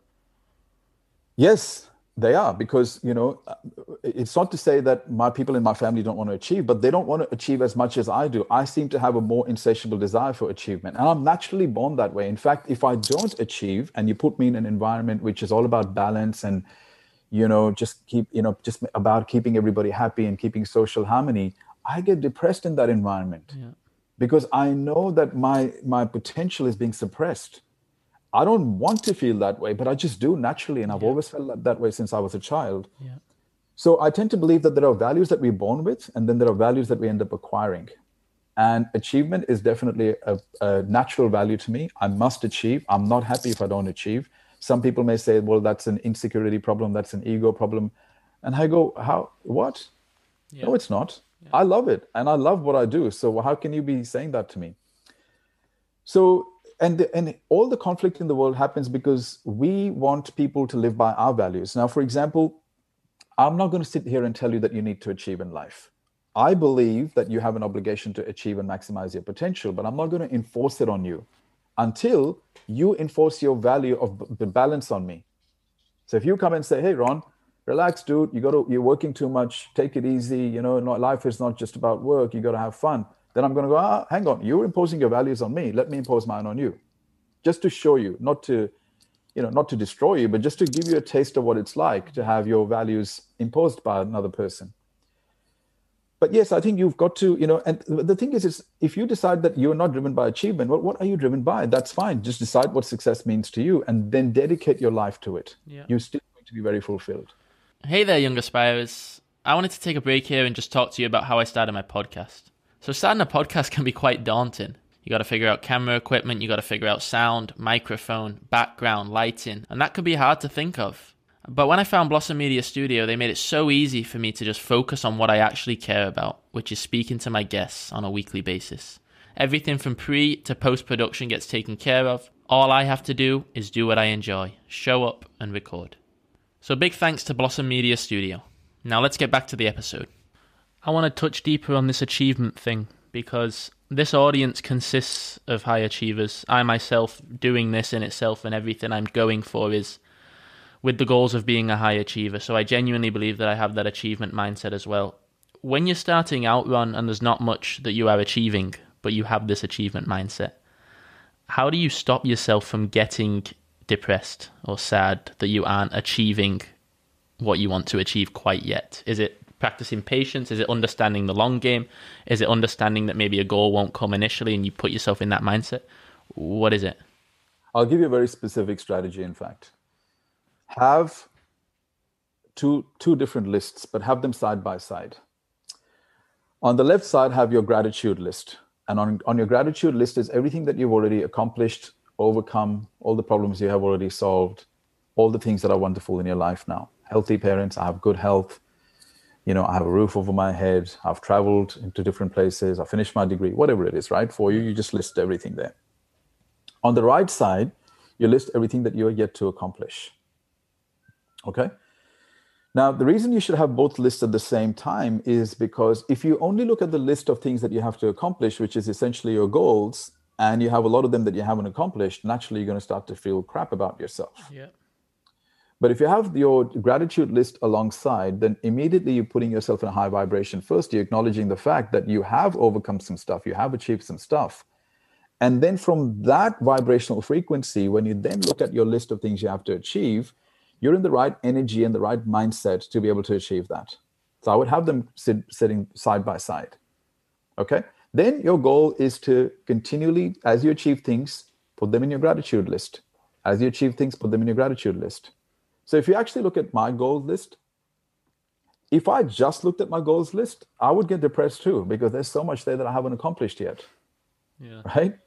Yes, They are because you know uh, it's not to say that my people in my family don't want to achieve, but they don't want to achieve as much as I do. I seem to have a more insatiable desire for achievement, and I'm naturally born that way. In fact, if I don't achieve, and you put me in an environment which is all about balance and you know just keep you know just about keeping everybody happy and keeping social harmony, I get depressed in that environment yeah. because I know that my my potential is being suppressed I don't want to feel that way, but I just do naturally. And I've yeah. always felt that way since I was a child. Yeah. So I tend to believe that there are values that we're born with, and then there are values that we end up acquiring. And achievement is definitely a, a natural value to me. I must achieve. I'm not happy if I don't achieve. Some people may say, well, that's an insecurity problem, that's an ego problem. And I go, how, what? Yeah. No, it's not. I love it and I love what I do. So how can you be saying that to me? So and the, and all the conflict in the world happens because we want people to live by our values. Now for example i'm not going to sit here and tell you that you need to achieve in life. I believe that you have an obligation to achieve and maximize your potential but i'm not going to enforce it on you until you enforce your value of the balance on me. So if you come and say hey ron relax dude. You got to you're working too much. Take it easy. You know life is not just about work. You got to have fun then I'm going to go, ah, hang on, you're imposing your values on me. Let me impose mine on you. Just to show you, not to, you know, not to destroy you, but just to give you a taste of what it's like to have your values imposed by another person. But yes, I think you've got to, you know, and the thing is, is if you decide that you're not driven by achievement, well, what are you driven by? That's fine. Just decide what success means to you and then dedicate your life to it. Yeah. You're still going to be very fulfilled. Hey there, young aspirers. I wanted to take a break here and just talk to you about how I started my podcast. So starting a podcast can be quite daunting. You got to figure out camera equipment, you got to figure out sound, microphone, background, lighting, and that could be hard to think of. But when I found Blossom Media Studio, they made it so easy for me to just focus on what I actually care about, which is speaking to my guests on a weekly basis. Everything from pre to post production gets taken care of. All I have to do is do what I enjoy, show up and record. So big thanks to Blossom Media Studio. Now let's get back to the episode. I want to touch deeper on this achievement thing because this audience consists of high achievers. I myself doing this in itself and everything I'm going for is with the goals of being a high achiever. So I genuinely believe that I have that achievement mindset as well. When you're starting out and there's not much that you are achieving, but you have this achievement mindset, how do you stop yourself from getting depressed or sad that you aren't achieving what you want to achieve quite yet? Is it practicing patience? Is it understanding the long game? Is it understanding that maybe a goal won't come initially and you put yourself in that mindset? What is it? I'll give you a very specific strategy, in fact. Have two, two different lists, but have them side by side. On the left side, have your gratitude list. And on, on your gratitude list is everything that you've already accomplished, overcome, all the problems you have already solved, all the things that are wonderful in your life now. Healthy parents, I have good health, you know, I have a roof over my head, I've traveled into different places, I finished my degree, whatever it is, right? For you, you just list everything there. On the right side, you list everything that you are yet to accomplish. Okay? Now, the reason you should have both lists at the same time is because if you only look at the list of things that you have to accomplish, which is essentially your goals, and you have a lot of them that you haven't accomplished, naturally you're going to start to feel crap about yourself. Yeah. But if you have your gratitude list alongside, then immediately you're putting yourself in a high vibration. First, you're acknowledging the fact that you have overcome some stuff, you have achieved some stuff. And then from that vibrational frequency, when you then look at your list of things you have to achieve, you're in the right energy and the right mindset to be able to achieve that. So I would have them sit, sitting side by side. Okay. Then your goal is to continually, as you achieve things, put them in your gratitude list. As you achieve things, put them in your gratitude list so if you actually look at my goals list, if I just looked at my goals list, I would get depressed too because there's so much there that I haven't accomplished yet. Yeah. Right.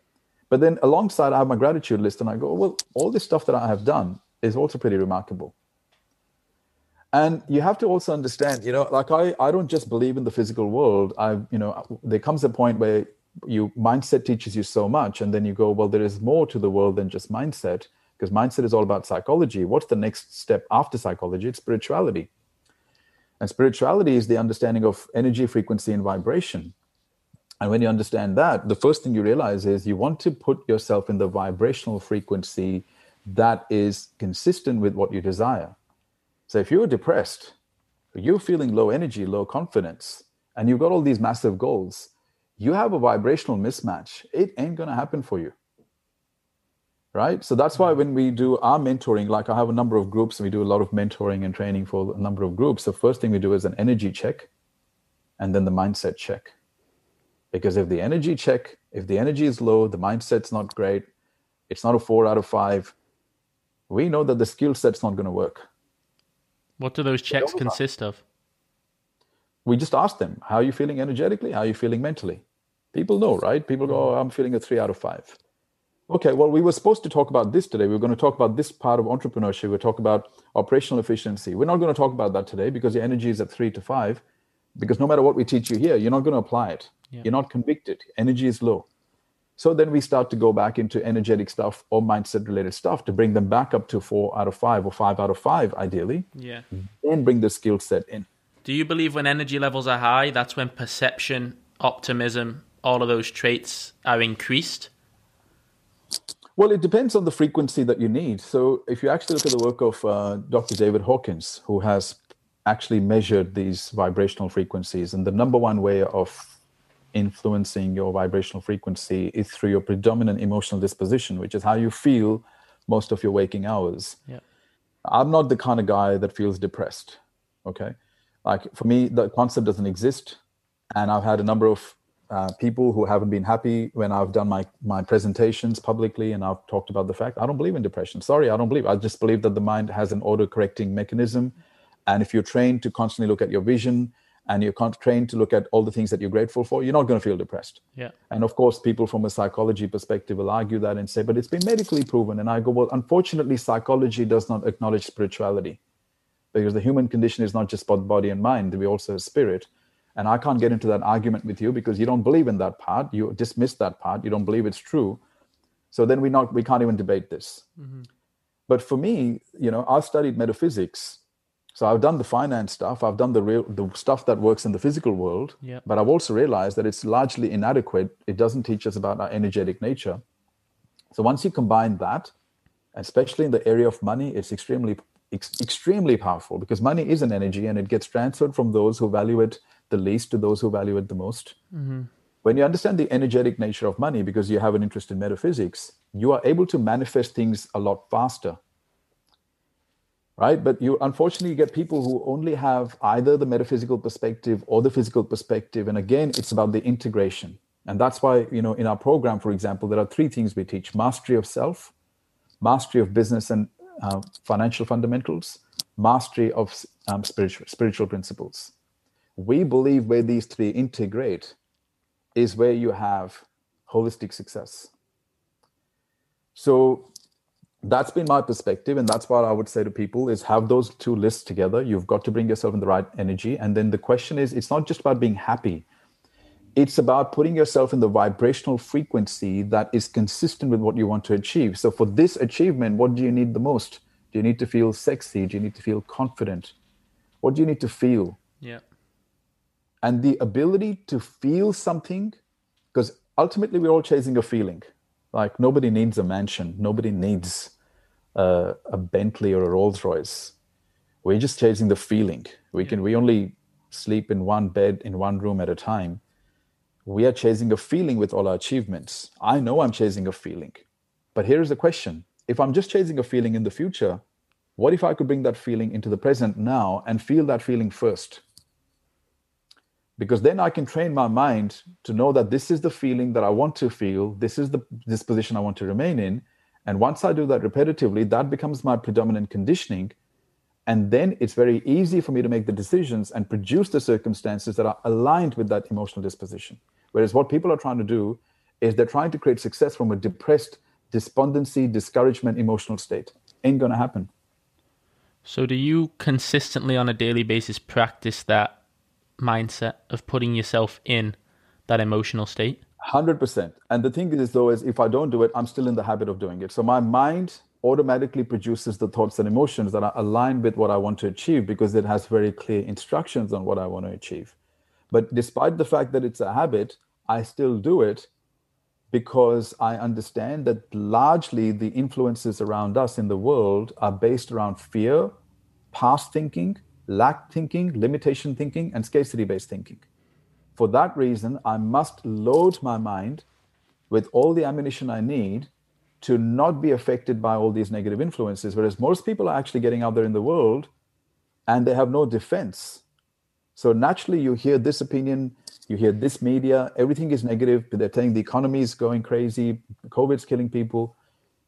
But then alongside, I have my gratitude list and I go, well, all this stuff that I have done is also pretty remarkable. And you have to also understand, you know, like I, I don't just believe in the physical world. I, you know, there comes a point where you mindset teaches you so much, and then you go, well, there is more to the world than just mindset because mindset is all about psychology. What's the next step after psychology? It's spirituality. And spirituality is the understanding of energy, frequency, and vibration. And when you understand that, the first thing you realize is you want to put yourself in the vibrational frequency that is consistent with what you desire. So if you're depressed, you're feeling low energy, low confidence, and you've got all these massive goals, you have a vibrational mismatch. It ain't going to happen for you. Right. So that's why mm-hmm. when we do our mentoring, like I have a number of groups and we do a lot of mentoring and training for a number of groups. The first thing we do is an energy check and then the mindset check. Because if the energy check, if the energy is low, the mindset's not great, it's not a four out of five, we know that the skill set's not going to work. What do those checks consist of? We just ask them, how are you feeling energetically? How are you feeling mentally? People know, right? People go, mm-hmm. oh, I'm feeling a three out of five. Okay, well, we were supposed to talk about this today. We are going to talk about this part of entrepreneurship. We'll talk about operational efficiency. We're not going to talk about that today because your energy is at three to five. Because no matter what we teach you here, you're not going to apply it. Yeah. You're not convicted. Energy is low. So then we start to go back into energetic stuff or mindset related stuff to bring them back up to four out of five or five out of five, ideally. Yeah. Then bring the skill set in. Do you believe when energy levels are high, that's when perception, optimism, all of those traits are increased? Well, it depends on the frequency that you need. So, if you actually look at the work of uh, Dr. David Hawkins, who has actually measured these vibrational frequencies, and the number one way of influencing your vibrational frequency is through your predominant emotional disposition, which is how you feel most of your waking hours. Yeah. I'm not the kind of guy that feels depressed. Okay. Like for me, the concept doesn't exist. And I've had a number of uh, people who haven't been happy when I've done my my presentations publicly and I've talked about the fact I don't believe in depression. Sorry, I don't believe. I just believe that the mind has an auto correcting mechanism, and if you're trained to constantly look at your vision and you're trained to look at all the things that you're grateful for, you're not going to feel depressed. Yeah. And of course, people from a psychology perspective will argue that and say, but it's been medically proven. And I go, well, unfortunately, psychology does not acknowledge spirituality because the human condition is not just body and mind; we also have spirit and I can't get into that argument with you because you don't believe in that part. You dismiss that part. You don't believe it's true. So then we not we can't even debate this. Mm-hmm. But for me, you know, I've studied metaphysics. So I've done the finance stuff. I've done the real the stuff that works in the physical world. Yep. But I've also realized that it's largely inadequate. It doesn't teach us about our energetic nature. So once you combine that, especially in the area of money, it's extremely ex- extremely powerful because money is an energy and it gets transferred from those who value it the least to those who value it the most. Mm-hmm. When you understand the energetic nature of money, because you have an interest in metaphysics, you are able to manifest things a lot faster. Right? But you unfortunately get people who only have either the metaphysical perspective or the physical perspective. And again, it's about the integration. And that's why, you know, in our program, for example, there are three things we teach mastery of self, mastery of business and uh, financial fundamentals, mastery of um, spiritual, spiritual principles. We believe where these three integrate is where you have holistic success. So that's been my perspective and that's what i would say to people is have those two lists together. You've got to bring yourself in the right energy. And then the question is it's not just about being happy it's about putting yourself in the vibrational frequency that is consistent with what you want to achieve. So for this achievement what do you need the most? Do you need to feel sexy? Do you need to feel confident? What do you need to feel? Yeah. And the ability to feel something because ultimately we're all chasing a feeling. Like nobody needs a mansion. Nobody needs a, a bentley or a rolls royce we're just chasing the feeling. We yeah. can we only sleep in one bed in one room at a time we are chasing a feeling with all our achievements i know i'm chasing a feeling but here's the question if i'm just chasing a feeling in the future what if i could bring that feeling into the present now and feel that feeling first because then I can train my mind to know that this is the feeling that I want to feel, this is the disposition I want to remain in. And once I do that repetitively, that becomes my predominant conditioning. And then it's very easy for me to make the decisions and produce the circumstances that are aligned with that emotional disposition. Whereas what people are trying to do is they're trying to create success from a depressed, despondency, discouragement, emotional state. Ain't going to happen. So, do you consistently on a daily basis practice that mindset of putting yourself in that emotional state? 100%. And the thing is, though, is if I don't do it, I'm still in the habit of doing it. So my mind automatically produces the thoughts and emotions that are aligned with what I want to achieve because it has very clear instructions on what I want to achieve. But despite the fact that it's a habit, I still do it because I understand that largely the influences around us in the world are based around fear, past thinking, lack thinking, limitation thinking, and scarcity based thinking. For that reason, I must load my mind with all the ammunition I need to not be affected by all these negative influences. Whereas most people are actually getting out there in the world and they have no defense. So naturally, you hear this opinion, you hear this media, everything is negative. They're telling the economy is going crazy, COVID's killing people,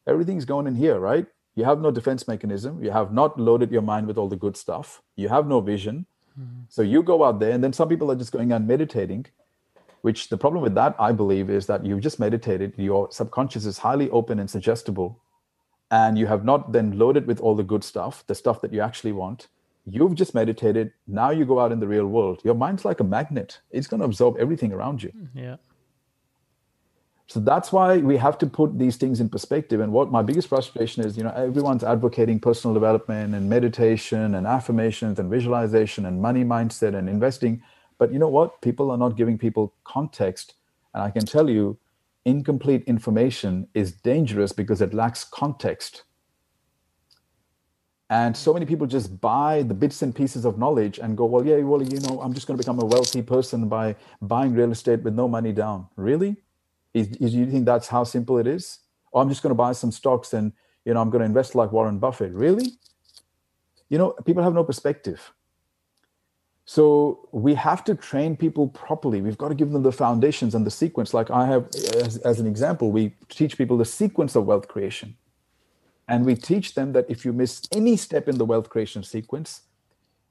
everything's going in here, right? You have no defense mechanism. You have not loaded your mind with all the good stuff. You have no vision. Mm-hmm. So you go out there, and then some people are just going and meditating, which the problem with that, I believe, is that you've just meditated. Your subconscious is highly open and suggestible, and you have not then loaded with all the good stuff, the stuff that you actually want. You've just meditated now you go out in the real world. Your mind's like a magnet. It's going to absorb everything around you. Mm, yeah. So that's why we have to put these things in perspective. And what my biggest frustration is you know everyone's advocating personal development and meditation and affirmations and visualization and money mindset and investing but you know what? People are not giving people context. And i can tell you incomplete information is dangerous because it lacks context. And so many people just buy the bits and pieces of knowledge and go well yeah well you know i'm just going to become a wealthy person by buying real estate with no money down. Really? Is, is you think that's how simple it is? Or i'm just going to buy some stocks and you know i'm going to invest like warren buffett. Really? You know people have no perspective so we have to train people properly we've got to give them the foundations and the sequence like i have as, as an example we teach people the sequence of wealth creation and we teach them that if you miss any step in the wealth creation sequence,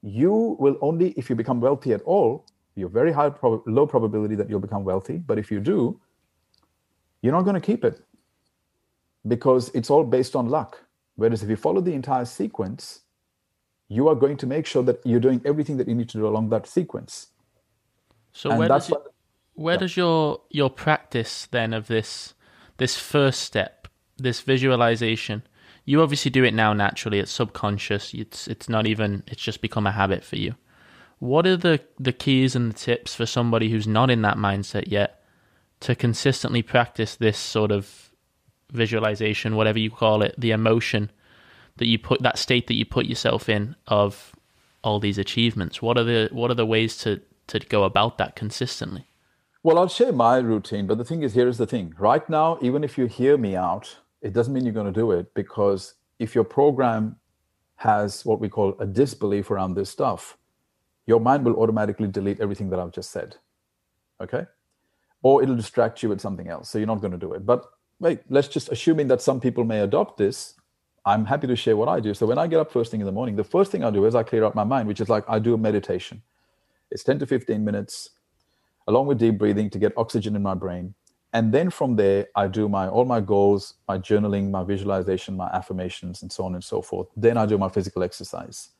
you will only, if you become wealthy at all, you're very high, prob- low probability that you'll become wealthy. But if you do, you're not going to keep it because it's all based on luck. Whereas if you follow the entire sequence, you are going to make sure that you're doing everything that you need to do along that sequence. So and where, does, it, where yeah. does your your practice then of this this first step, this visualization, you obviously do it now naturally. It's subconscious. It's it's not even. It's just become a habit for you. What are the the keys and the tips for somebody who's not in that mindset yet to consistently practice this sort of visualization, whatever you call it, the emotion that you put that state that you put yourself in of all these achievements? What are the what are the ways to to go about that consistently? Well, I'll share my routine, but the thing is, here is the thing. Right now, even if you hear me out, it doesn't mean you're going to do it because if your program has what we call a disbelief around this stuff, your mind will automatically delete everything that I've just said. Okay? Or it'll distract you with something else. So you're not going to do it. But wait, let's just assuming that some people may adopt this. I'm happy to share what I do. So when I get up first thing in the morning, the first thing I do is I clear out my mind, which is like I do a meditation. It's 10 to 15 minutes, along with deep breathing to get oxygen in my brain. And then from there i do my all my goals my journaling my visualization my affirmations and so on and so forth. Then i do my physical exercise.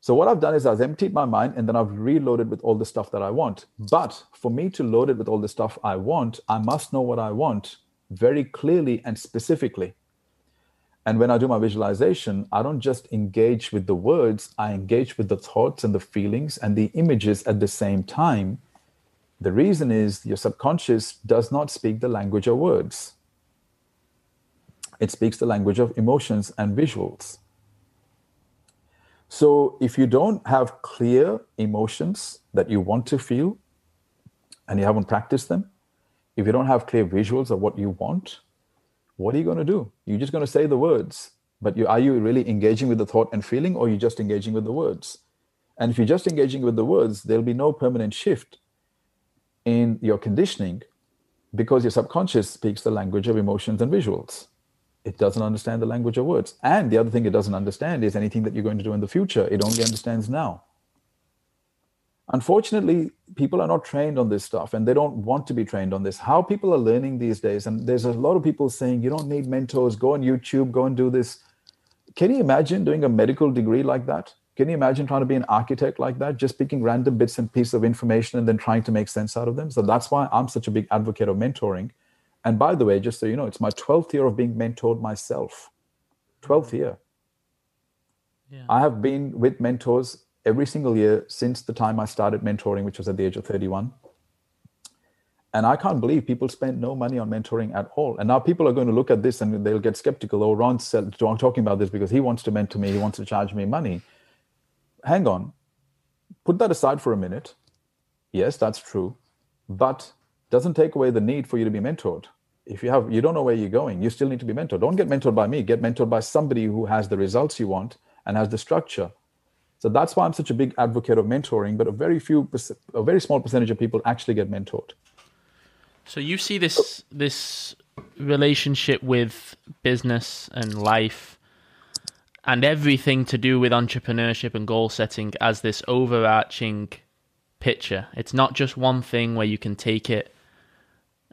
So what i've done is i've emptied my mind and then i've reloaded with all the stuff that i want. But for me to load it with all the stuff i want i must know what i want very clearly and specifically and when i do my visualization i don't just engage with the words i engage with the thoughts and the feelings and the images at the same time the reason is your subconscious does not speak the language of words, it speaks the language of emotions and visuals. So if you don't have clear emotions that you want to feel and you haven't practiced them, if you don't have clear visuals of what you want, what are you going to do? You're just going to say the words, but you, are you really engaging with the thought and feeling, or are you just engaging with the words? And if you're just engaging with the words, there'll be no permanent shift in your conditioning because your subconscious speaks the language of emotions and visuals. It doesn't understand the language of words. And the other thing it doesn't understand is anything that you're going to do in the future. It only understands now. Unfortunately, people are not trained on this stuff and they don't want to be trained on this. How people are learning these days, and there's a lot of people saying, you don't need mentors, go on YouTube, go and do this. Can you imagine doing a medical degree like that? Can you imagine trying to be an architect like that, just picking random bits and pieces of information and then trying to make sense out of them? So that's why I'm such a big advocate of mentoring. And by the way, just so you know, it's my 12th year of being mentored myself. 12th mm. year. Yeah. I have been with mentors every single year since the time I started mentoring, which was at the age of 31. And I can't believe people spend no money on mentoring at all. And now people are going to look at this and they'll get skeptical. Oh, Ron's talking about this because he wants to mentor me, he wants to charge me money hang on, put that aside for a minute. Yes, that's true, but doesn't take away the need for you to be mentored. If you have, you don't know where you're going, you still need to be mentored. Don't get mentored by me. Get mentored by somebody who has the results you want and has the structure. So that's why I'm such a big advocate of mentoring. But a very few, a very small percentage of people actually get mentored. So you see this this relationship with business and life and everything to do with entrepreneurship and goal setting as this overarching picture. It's not just one thing where you can take it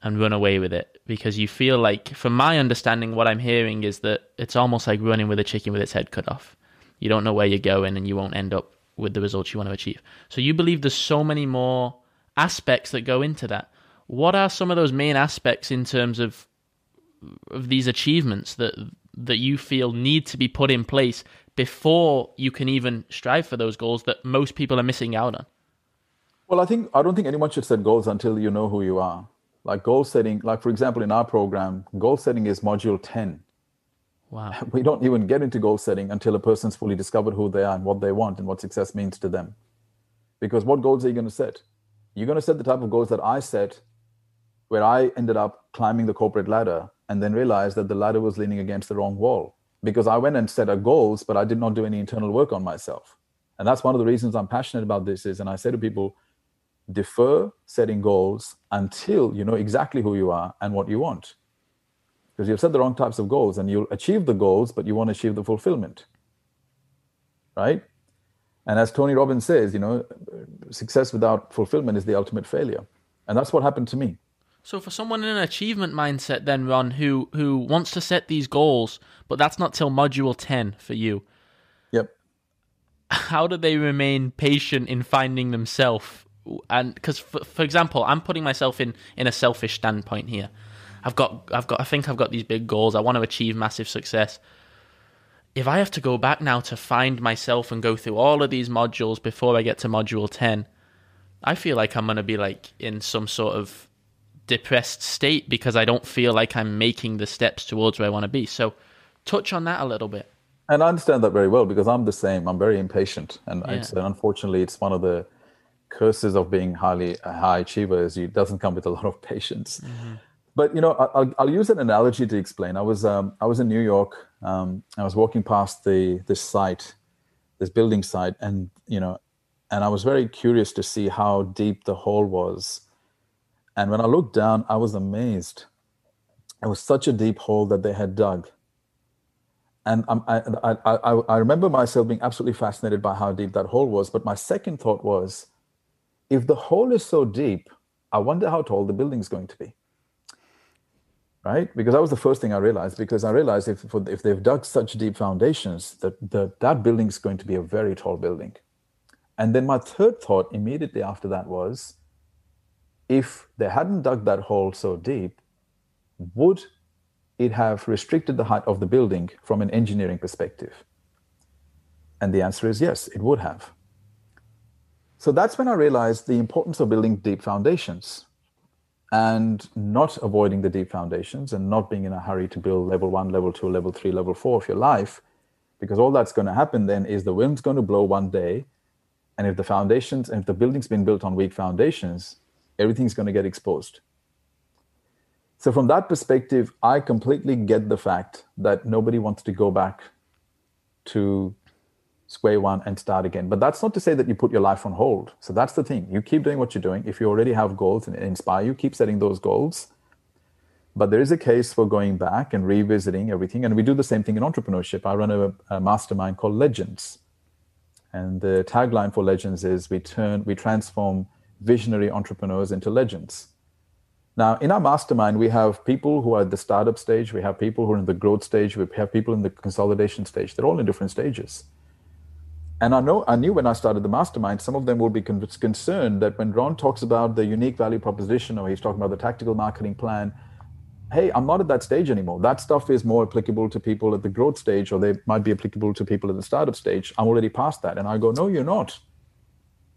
and run away with it because you feel like from my understanding what I'm hearing is that it's almost like running with a chicken with its head cut off. You don't know where you're going and you won't end up with the results you want to achieve. So you believe there's so many more aspects that go into that. What are some of those main aspects in terms of of these achievements that that you feel need to be put in place before you can even strive for those goals that most people are missing out on? Well, I think I don't think anyone should set goals until you know who you are. Like goal setting, like for example, in our program, goal setting is module 10. Wow. We don't even get into goal setting until a person's fully discovered who they are and what they want and what success means to them. Because what goals are you going to set? You're going to set the type of goals that I set, where I ended up climbing the corporate ladder and then realized that the ladder was leaning against the wrong wall because I went and set a goals, but I did not do any internal work on myself. And that's one of the reasons I'm passionate about this is, and I say to people, defer setting goals until you know exactly who you are and what you want. Because you've set the wrong types of goals and you'll achieve the goals, but you won't achieve the fulfillment. Right? And as Tony Robbins says, you know, success without fulfillment is the ultimate failure. And that's what happened to me. So for someone in an achievement mindset then Ron who who wants to set these goals, but that's not till module 10 for you. Yep. How do they remain patient in finding themselves? And cuz for, for example, I'm putting myself in in a selfish standpoint here. I've got I've got I think I've got these big goals. I want to achieve massive success. If I have to go back now to find myself and go through all of these modules before I get to module 10, I feel like I'm going to be like in some sort of depressed state because I don't feel like I'm making the steps towards where I want to be. So, touch on that a little bit. And I understand that very well because I'm the same. I'm very impatient, and yeah. it's, unfortunately, it's one of the curses of being highly a high achiever is it doesn't come with a lot of patience. Mm-hmm. But you know, I'll, I'll use an analogy to explain. I was um, I was in New York. Um, I was walking past the this site, this building site, and you know, and I was very curious to see how deep the hole was and when I looked down, I was amazed. It was such a deep hole that they had dug. And I, I, I, I remember myself being absolutely fascinated by how deep that hole was. But my second thought was if the hole is so deep, I wonder how tall the building is going to be. Right? Because that was the first thing I realized. Because I realized if, if they've dug such deep foundations, that, that that building is going to be a very tall building. And then my third thought immediately after that was if they hadn't dug that hole so deep, would it have restricted the height of the building from an engineering perspective? And the answer is yes, it would have. So that's when I realized the importance of building deep foundations and not avoiding the deep foundations and not being in a hurry to build level one, level two, level three, level four of your life. Because all that's going to happen then is the wind's going to blow one day. And if the foundations, and if the building's been built on weak foundations, everything's going to get exposed. So, from that perspective, I completely get the fact that nobody wants to go back to square one and start again. But that's not to say that you put your life on hold. So, that's the thing. You keep doing what you're doing. If you already have goals and inspire you, keep setting those goals. But there is a case for going back and revisiting everything. And we do the same thing in entrepreneurship. I run a, a mastermind called Legends. And the tagline for Legends is we turn, we transform visionary entrepreneurs into legends. Now, in our mastermind, we have people who are at the startup stage, we have people who are in the growth stage, we have people in the consolidation stage. They're all in different stages. And I know I knew when I started the mastermind, some of them will be con- concerned that when Ron talks about the unique value proposition or he's talking about the tactical marketing plan, hey, I'm not at that stage anymore. That stuff is more applicable to people at the growth stage, or they might be applicable to people at the startup stage. I'm already past that. And I go, no, you're not.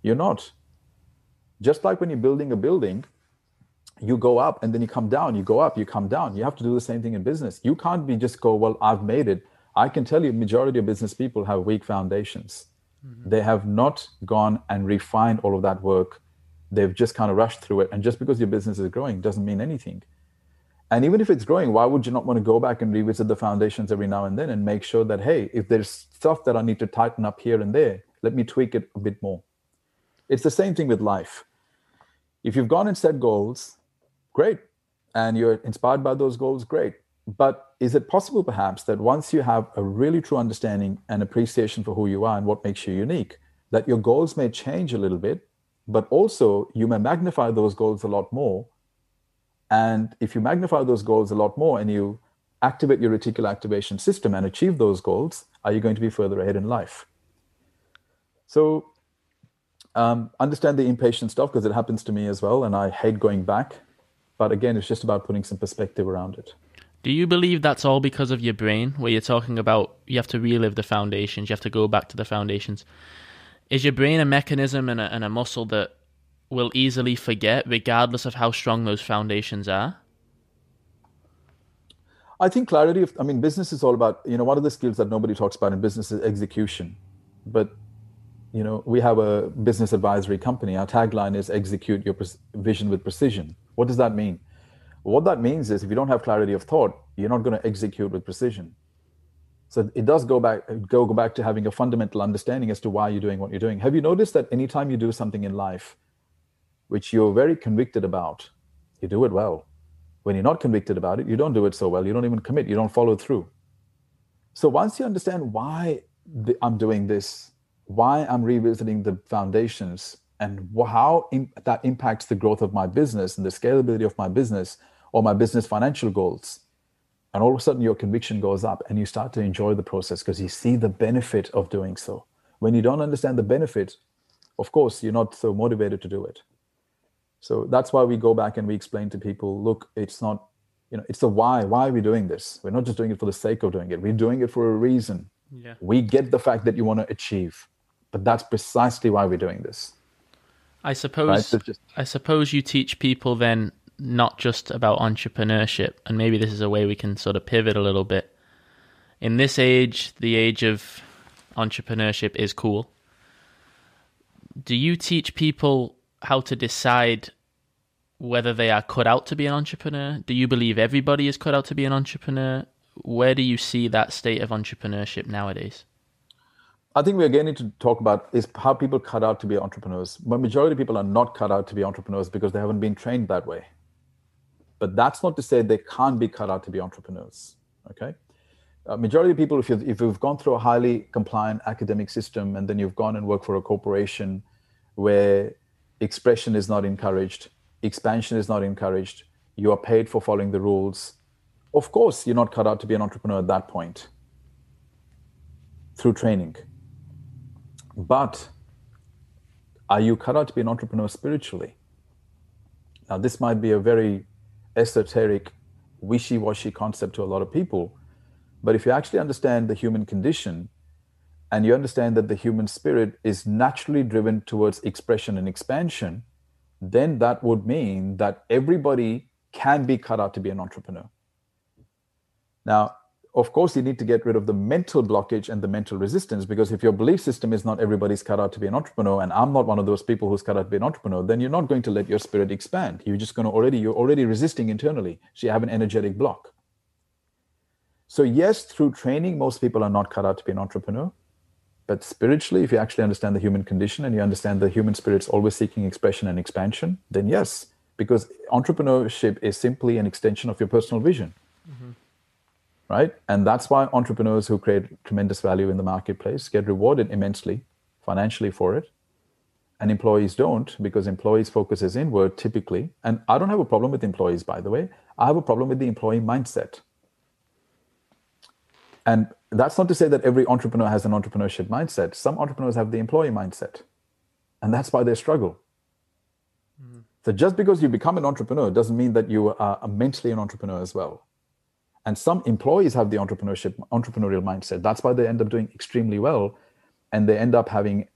You're not. Just like when you're building a building, you go up and then you come down, you go up, you come down. You have to do the same thing in business. You can't be just go, well, I've made it. I can tell you majority of business people have weak foundations. Mm-hmm. They have not gone and refined all of that work. They've just kind of rushed through it. And just because your business is growing doesn't mean anything. And even if it's growing, why would you not want to go back and revisit the foundations every now and then and make sure that, hey, if there's stuff that I need to tighten up here and there, let me tweak it a bit more. It's the same thing with life. If you've gone and set goals, great. And you're inspired by those goals, great. But is it possible perhaps that once you have a really true understanding and appreciation for who you are and what makes you unique, that your goals may change a little bit, but also you may magnify those goals a lot more and if you magnify those goals a lot more and you activate your reticular activation system and achieve those goals, are you going to be further ahead in life? So um, understand the impatient stuff because it happens to me as well, and I hate going back. But again, it's just about putting some perspective around it. Do you believe that's all because of your brain, where you're talking about you have to relive the foundations, you have to go back to the foundations? Is your brain a mechanism and a, and a muscle that will easily forget, regardless of how strong those foundations are? I think clarity of, I mean, business is all about, you know, one of the skills that nobody talks about in business is execution. But, you know, we have a business advisory company. Our tagline is execute your vision with precision. What does that mean? What that means is if you don't have clarity of thought, you're not going to execute with precision. So it does go back go, go back to having a fundamental understanding as to why you're doing what you're doing. Have you noticed that anytime you do something in life, which you're very convicted about, you do it well. When you're not convicted about it, you don't do it so well. You don't even commit, you don't follow through. So once you understand why I'm doing this, why I'm revisiting the foundations, and how that impacts the growth of my business and the scalability of my business or my business financial goals, and all of a sudden your conviction goes up and you start to enjoy the process because you see the benefit of doing so. When you don't understand the benefit, of course, you're not so motivated to do it. So that's why we go back and we explain to people, look, it's not, you know, it's the why. Why are we doing this? We're not just doing it for the sake of doing it. We're doing it for a reason. Yeah. We get the fact that you want to achieve, but that's precisely why we're doing this. I suppose. Right? So just, I suppose you teach people then not just about entrepreneurship, and maybe this is a way we can sort of pivot a little bit. In this age, the age of entrepreneurship is cool. Do you teach people how to decide whether they are cut out to be an entrepreneur? Do you believe everybody is cut out to be an entrepreneur? Where do you see that state of entrepreneurship nowadays? I think we again need to talk about is how people cut out to be entrepreneurs. But majority of people are not cut out to be entrepreneurs because they haven't been trained that way. But that's not to say they can't be cut out to be entrepreneurs. Okay. Uh, majority of people, if, you if you've gone through a highly compliant academic system and then you've gone and worked for a corporation where expression is not encouraged, expansion is not encouraged, you are paid for following the rules. Of course, you're not cut out to be an entrepreneur at that point through training. But are you cut out to be an entrepreneur spiritually? Now, this might be a very esoteric, wishy washy concept to a lot of people. But if you actually understand the human condition, and you understand that the human spirit is naturally driven towards expression and expansion, then that would mean that everybody can be cut out to be an entrepreneur. Now, of course, you need to get rid of the mental blockage and the mental resistance because if your belief system is not everybody's cut out to be an entrepreneur, and I'm not one of those people who's cut out to be an entrepreneur, then you're not going to let your spirit expand. You're just going to already, you're already resisting internally. So you have an energetic block. So, yes, through training, most people are not cut out to be an entrepreneur. But spiritually, if you actually understand the human condition and you understand the human spirit's always seeking expression and expansion, then yes, because entrepreneurship is simply an extension of your personal vision. Mm-hmm. Right? And that's why entrepreneurs who create tremendous value in the marketplace get rewarded immensely financially for it. And employees don't because employees focuses inward typically. And I don't have a problem with employees, by the way. I have a problem with the employee mindset. And that's not to say that every entrepreneur has an entrepreneurship mindset. Some entrepreneurs have the employee mindset, and that's why they struggle. Mm-hmm. So just because you become an entrepreneur doesn't mean that you are mentally an entrepreneur as well. And some employees have the entrepreneurship entrepreneurial mindset. That's why they end up doing extremely well, and they end up having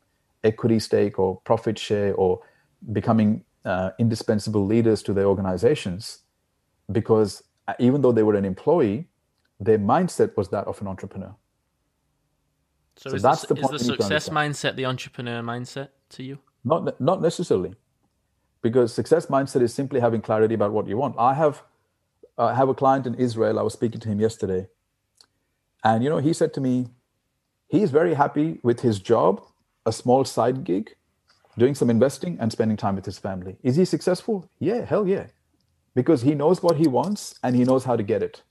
equity stake or profit share or becoming uh, indispensable leaders to their organizations because uh, even though they were an employee their mindset was that of an entrepreneur. So, so is that's the, the is the success mindset the entrepreneur mindset to you? Not not necessarily, because success mindset is simply having clarity about what you want. I have Uh, I have a client in Israel. I was speaking to him yesterday, and you know he said to me, he's very happy with his job, a small side gig, doing some investing and spending time with his family. Is he successful? Yeah, hell yeah, because he knows what he wants and he knows how to get it.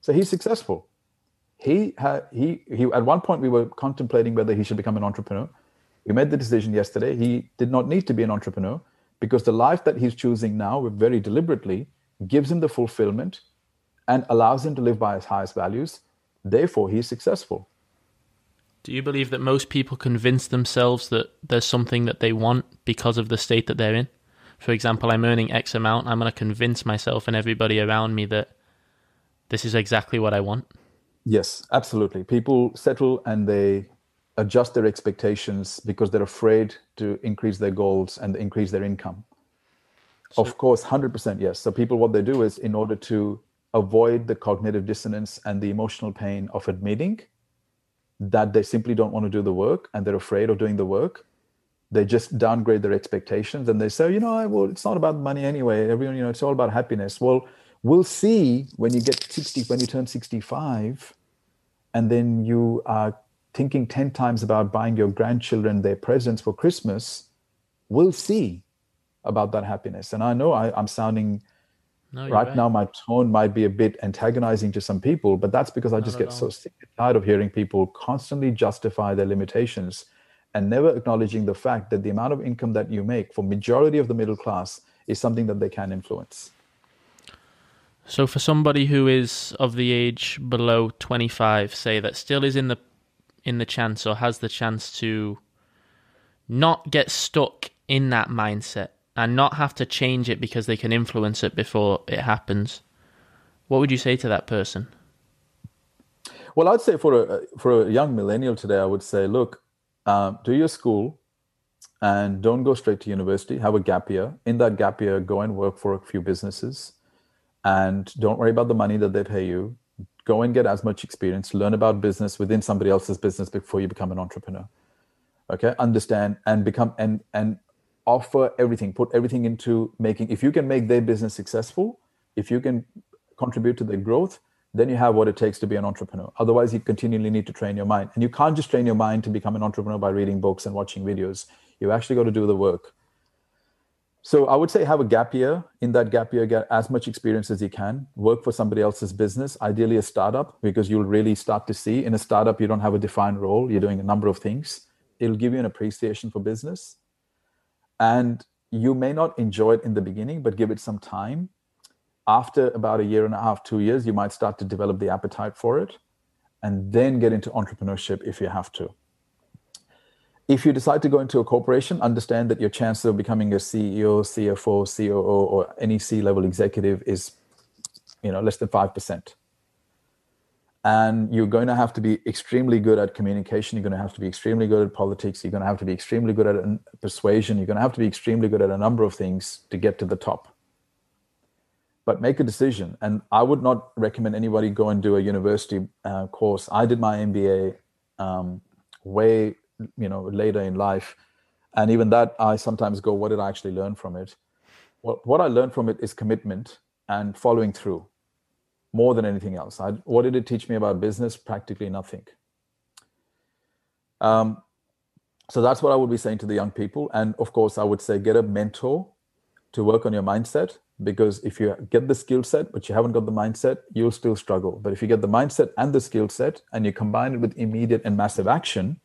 So he's successful he had he he at one point we were contemplating whether he should become an entrepreneur we made the decision yesterday he did not need to be an entrepreneur because the life that he's choosing now very deliberately gives him the fulfillment and allows him to live by his highest values therefore he's successful do you believe that most people convince themselves that there's something that they want because of the state that they're in for example i'm earning x amount i'm going to convince myself and everybody around me that this is exactly what i want Yes, absolutely. People settle and they adjust their expectations because they're afraid to increase their goals and increase their income. So, of course, 100% yes. So, people, what they do is in order to avoid the cognitive dissonance and the emotional pain of admitting that they simply don't want to do the work and they're afraid of doing the work, they just downgrade their expectations and they say, you know, well, it's not about money anyway. Everyone, you know, it's all about happiness. Well, we'll see when you get 60, when you turn 65 and then you are thinking 10 times about buying your grandchildren their presents for Christmas, we'll see about that happiness. And I know I, am sounding no, right, right, now, my tone might be a bit antagonizing to some people, but that's because I just get so sick and tired of hearing people constantly justify their limitations and never acknowledging the fact that the amount of income that you make for majority of the middle class is something that they can influence. So for somebody who is of the age below 25, say that still is in the in the chance or has the chance to not get stuck in that mindset and not have to change it because they can influence it before it happens. What would you say to that person? Well, I'd say for a for a young millennial today, I would say, look, uh, do your school, and don't go straight to university. Have a gap year. In that gap year, go and work for a few businesses and don't worry about the money that they pay you. Go and get as much experience, learn about business within somebody else's business before you become an entrepreneur. Okay, understand and become and and offer everything, put everything into making. If you can make their business successful, if you can contribute to their growth, then you have what it takes to be an entrepreneur. Otherwise, you continually need to train your mind. And you can't just train your mind to become an entrepreneur by reading books and watching videos. You actually got to do the work. So I would say have a gap year. In that gap year, get as much experience as you can. Work for somebody else's business, ideally a startup, because you'll really start to see in a startup you don't have a defined role. You're doing a number of things. It'll give you an appreciation for business, and you may not enjoy it in the beginning, but give it some time. After about a year and a half, two years, you might start to develop the appetite for it, and then get into entrepreneurship if you have to if you decide to go into a corporation, understand that your chances of becoming a CEO, CFO, COO, or any C-level executive is, you know, less than five percent. And you're going to have to be extremely good at communication. You're going to have to be extremely good at politics. You're going to have to be extremely good at persuasion. You're going to have to be extremely good at a number of things to get to the top. But make a decision. And I would not recommend anybody go and do a university uh, course. I did my MBA um, way you know later in life and even that i sometimes go what did i actually learn from it what, what i learned from it is commitment and following through more than anything else. I, what did it teach me about business? Practically nothing. Um, so that's what i would be saying to the young people. And of course i would say get a mentor to work on your mindset because if you get the skill set but you haven't got the mindset you'll still struggle. But if you get the mindset and the skill set and you combine it with immediate and massive action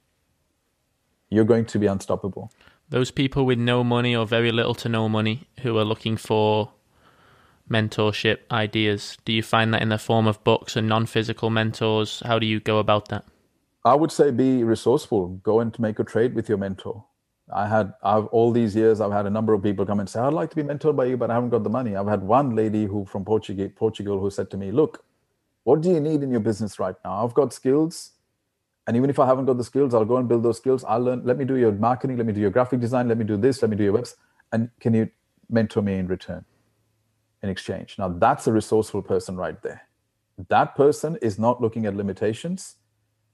you're going to be unstoppable. Those people with no money or very little to no money who are looking for mentorship ideas, do you find that in the form of books and non physical mentors? How do you go about that? I would say be resourceful. Go and make a trade with your mentor. I had I've all these years I've had a number of people come and say I'd like to be mentored by you, but I haven't got the money. I've had one lady who from Portugal Portugal who said to me, "Look, what do you need in your business right now? I've got skills and even if I haven't got the skills, I'll go and build those skills. I'll learn. Let me do your marketing. Let me do your graphic design. Let me do this. Let me do your webs And can you mentor me in return, in exchange? Now that's a resourceful person right there. That person is not looking at limitations.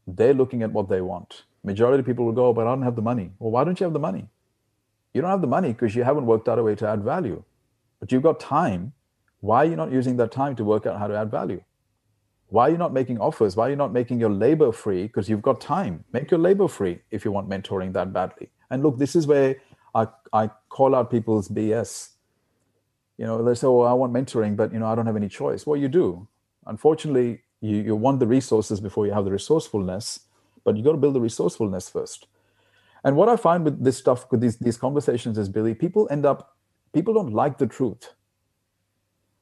they're looking at what they want. Majority of people will go, oh, but I don't have the money. Well, why don't you have the money? You don't have the money because you haven't worked out a way to add value. But you've got time. Why are you not using that time to work out how to add value? Why are you not making offers? Why are you not making your labor free? Because you've got time. Make your labor free if you want mentoring that badly. And look, this is where I, I call out people's BS. You know, they say, oh, I want mentoring, but, you know, I don't have any choice. Well, you do. Unfortunately, you, you want the resources before you have the resourcefulness, but you got to build the resourcefulness first. And what I find with this stuff, with these, these conversations is, Billy, people end up, people don't like the truth.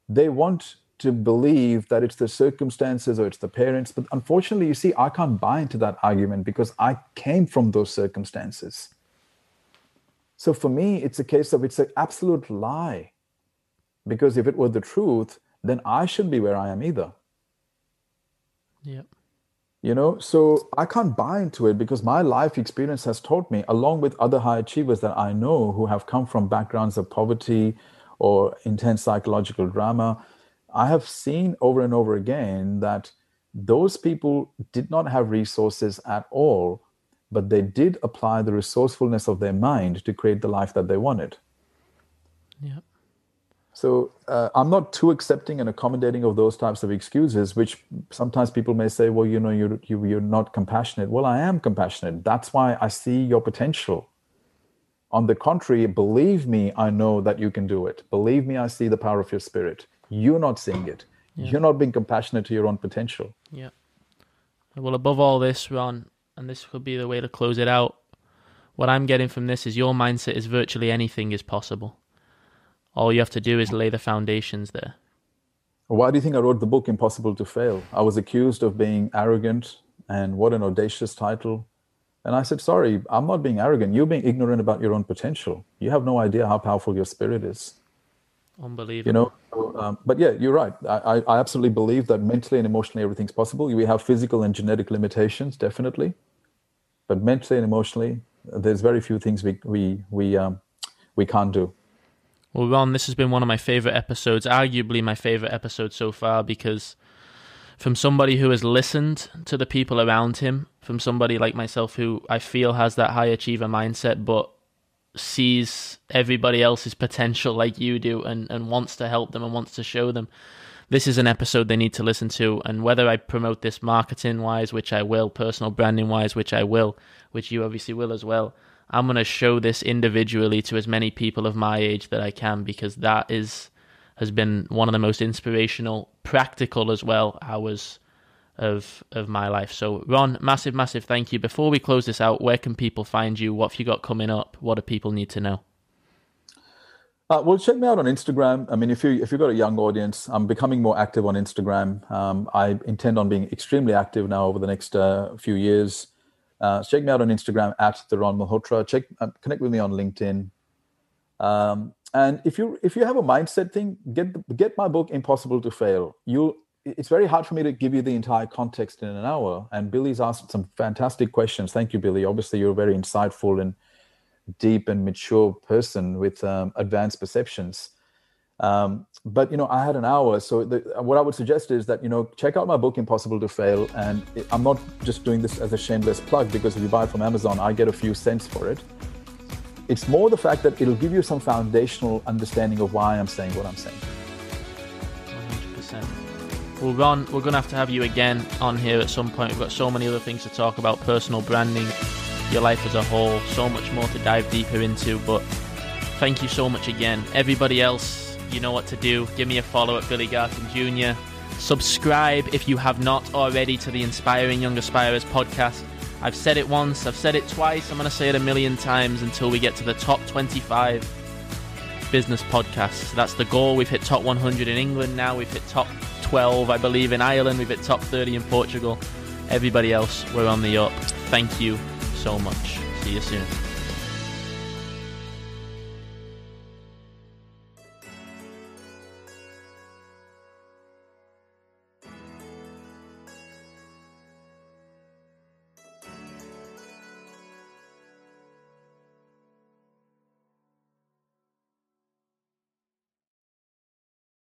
They want to believe that it's the circumstances or it's the parents. But unfortunately, you see, I can't buy into that argument because I came from those circumstances. So for me, it's a case of it's an absolute lie. Because if it were the truth, then I shouldn't be where I am either. Yeah. You know, so I can't buy into it because my life experience has taught me, along with other high achievers that I know who have come from backgrounds of poverty or intense psychological drama, I have seen over and over again that those people did not have resources at all, but they did apply the resourcefulness of their mind to create the life that they wanted. Yeah. So uh, I'm not too accepting and accommodating of those types of excuses, which sometimes people may say, well, you know, you're, you, are you are not compassionate. Well, I am compassionate. That's why I see your potential. On the contrary, believe me, I know that you can do it. Believe me, I see the power of your spirit. You're not seeing it. Yeah. You're not being compassionate to your own potential. Yeah. Well, above all this, Ron, and this could be the way to close it out, what I'm getting from this is your mindset is virtually anything is possible all you have to do is lay the foundations there. Why do you think I wrote the book Impossible to Fail? I was accused of being arrogant, and what an audacious title. And I said, Sorry, I'm not being arrogant. You're being ignorant about your own potential. You have no idea how powerful your spirit is. Unbelievable. You know, um, but yeah, you're right. I, I absolutely believe that mentally and emotionally everything's possible. We have physical and genetic limitations, definitely, but mentally and emotionally, there's very few things we we we um, we can't do. Well, Ron, this has been one of my favorite episodes, arguably my favorite episode so far, because from somebody who has listened to the people around him, from somebody like myself who I feel has that high achiever mindset, but sees everybody else's potential like you do and, and wants to help them and wants to show them. This is an episode they need to listen to. And whether I promote this marketing wise, which I will, personal branding wise, which I will, which you obviously will as well, I'm going to show this individually to as many people of my age that I can because that is has been one of the most inspirational, practical as well hours of of my life. So Ron, massive, massive thank you. Before we close this out, where can people find you? What have you got coming up? What do people need to know? Uh, well, check me out on Instagram. I mean, if you if you've got a young audience, I'm becoming more active on Instagram. Um, I intend on being extremely active now over the next uh, few years. Uh, check me out on Instagram at the Ron Malhotra. Check uh, connect with me on LinkedIn. Um, and if you if you have a mindset thing, get get my book Impossible to Fail. You it's very hard for me to give you the entire context in an hour. And Billy's asked some fantastic questions. Thank you, Billy. Obviously, you're a very insightful and deep and mature person with um, advanced perceptions. Um, but you know, I had an hour, so the, what I would suggest is that you know, check out my book "Impossible to Fail," and it, I'm not just doing this as a shameless plug because if you buy it from Amazon, I get a few cents for it. It's more the fact that it'll give you some foundational understanding of why I'm saying what I'm saying. 100%. Well, Ron, we're going to have to have you again on here at some point. We've got so many other things to talk about personal branding, your life as a whole, so much more to dive deeper into. But thank you so much again. Everybody else, you know what to do. Give me a follow at Billy Garton Jr. Subscribe if you have not already to the Inspiring Young Aspirers podcast. I've said it once, I've said it twice, I'm going to say it a million times until we get to the top 25 business podcasts. That's the goal. We've hit top 100 in England now, we've hit top 12, I believe, in Ireland, we've hit top 30 in Portugal. Everybody else, we're on the up. Thank you so much. See you soon.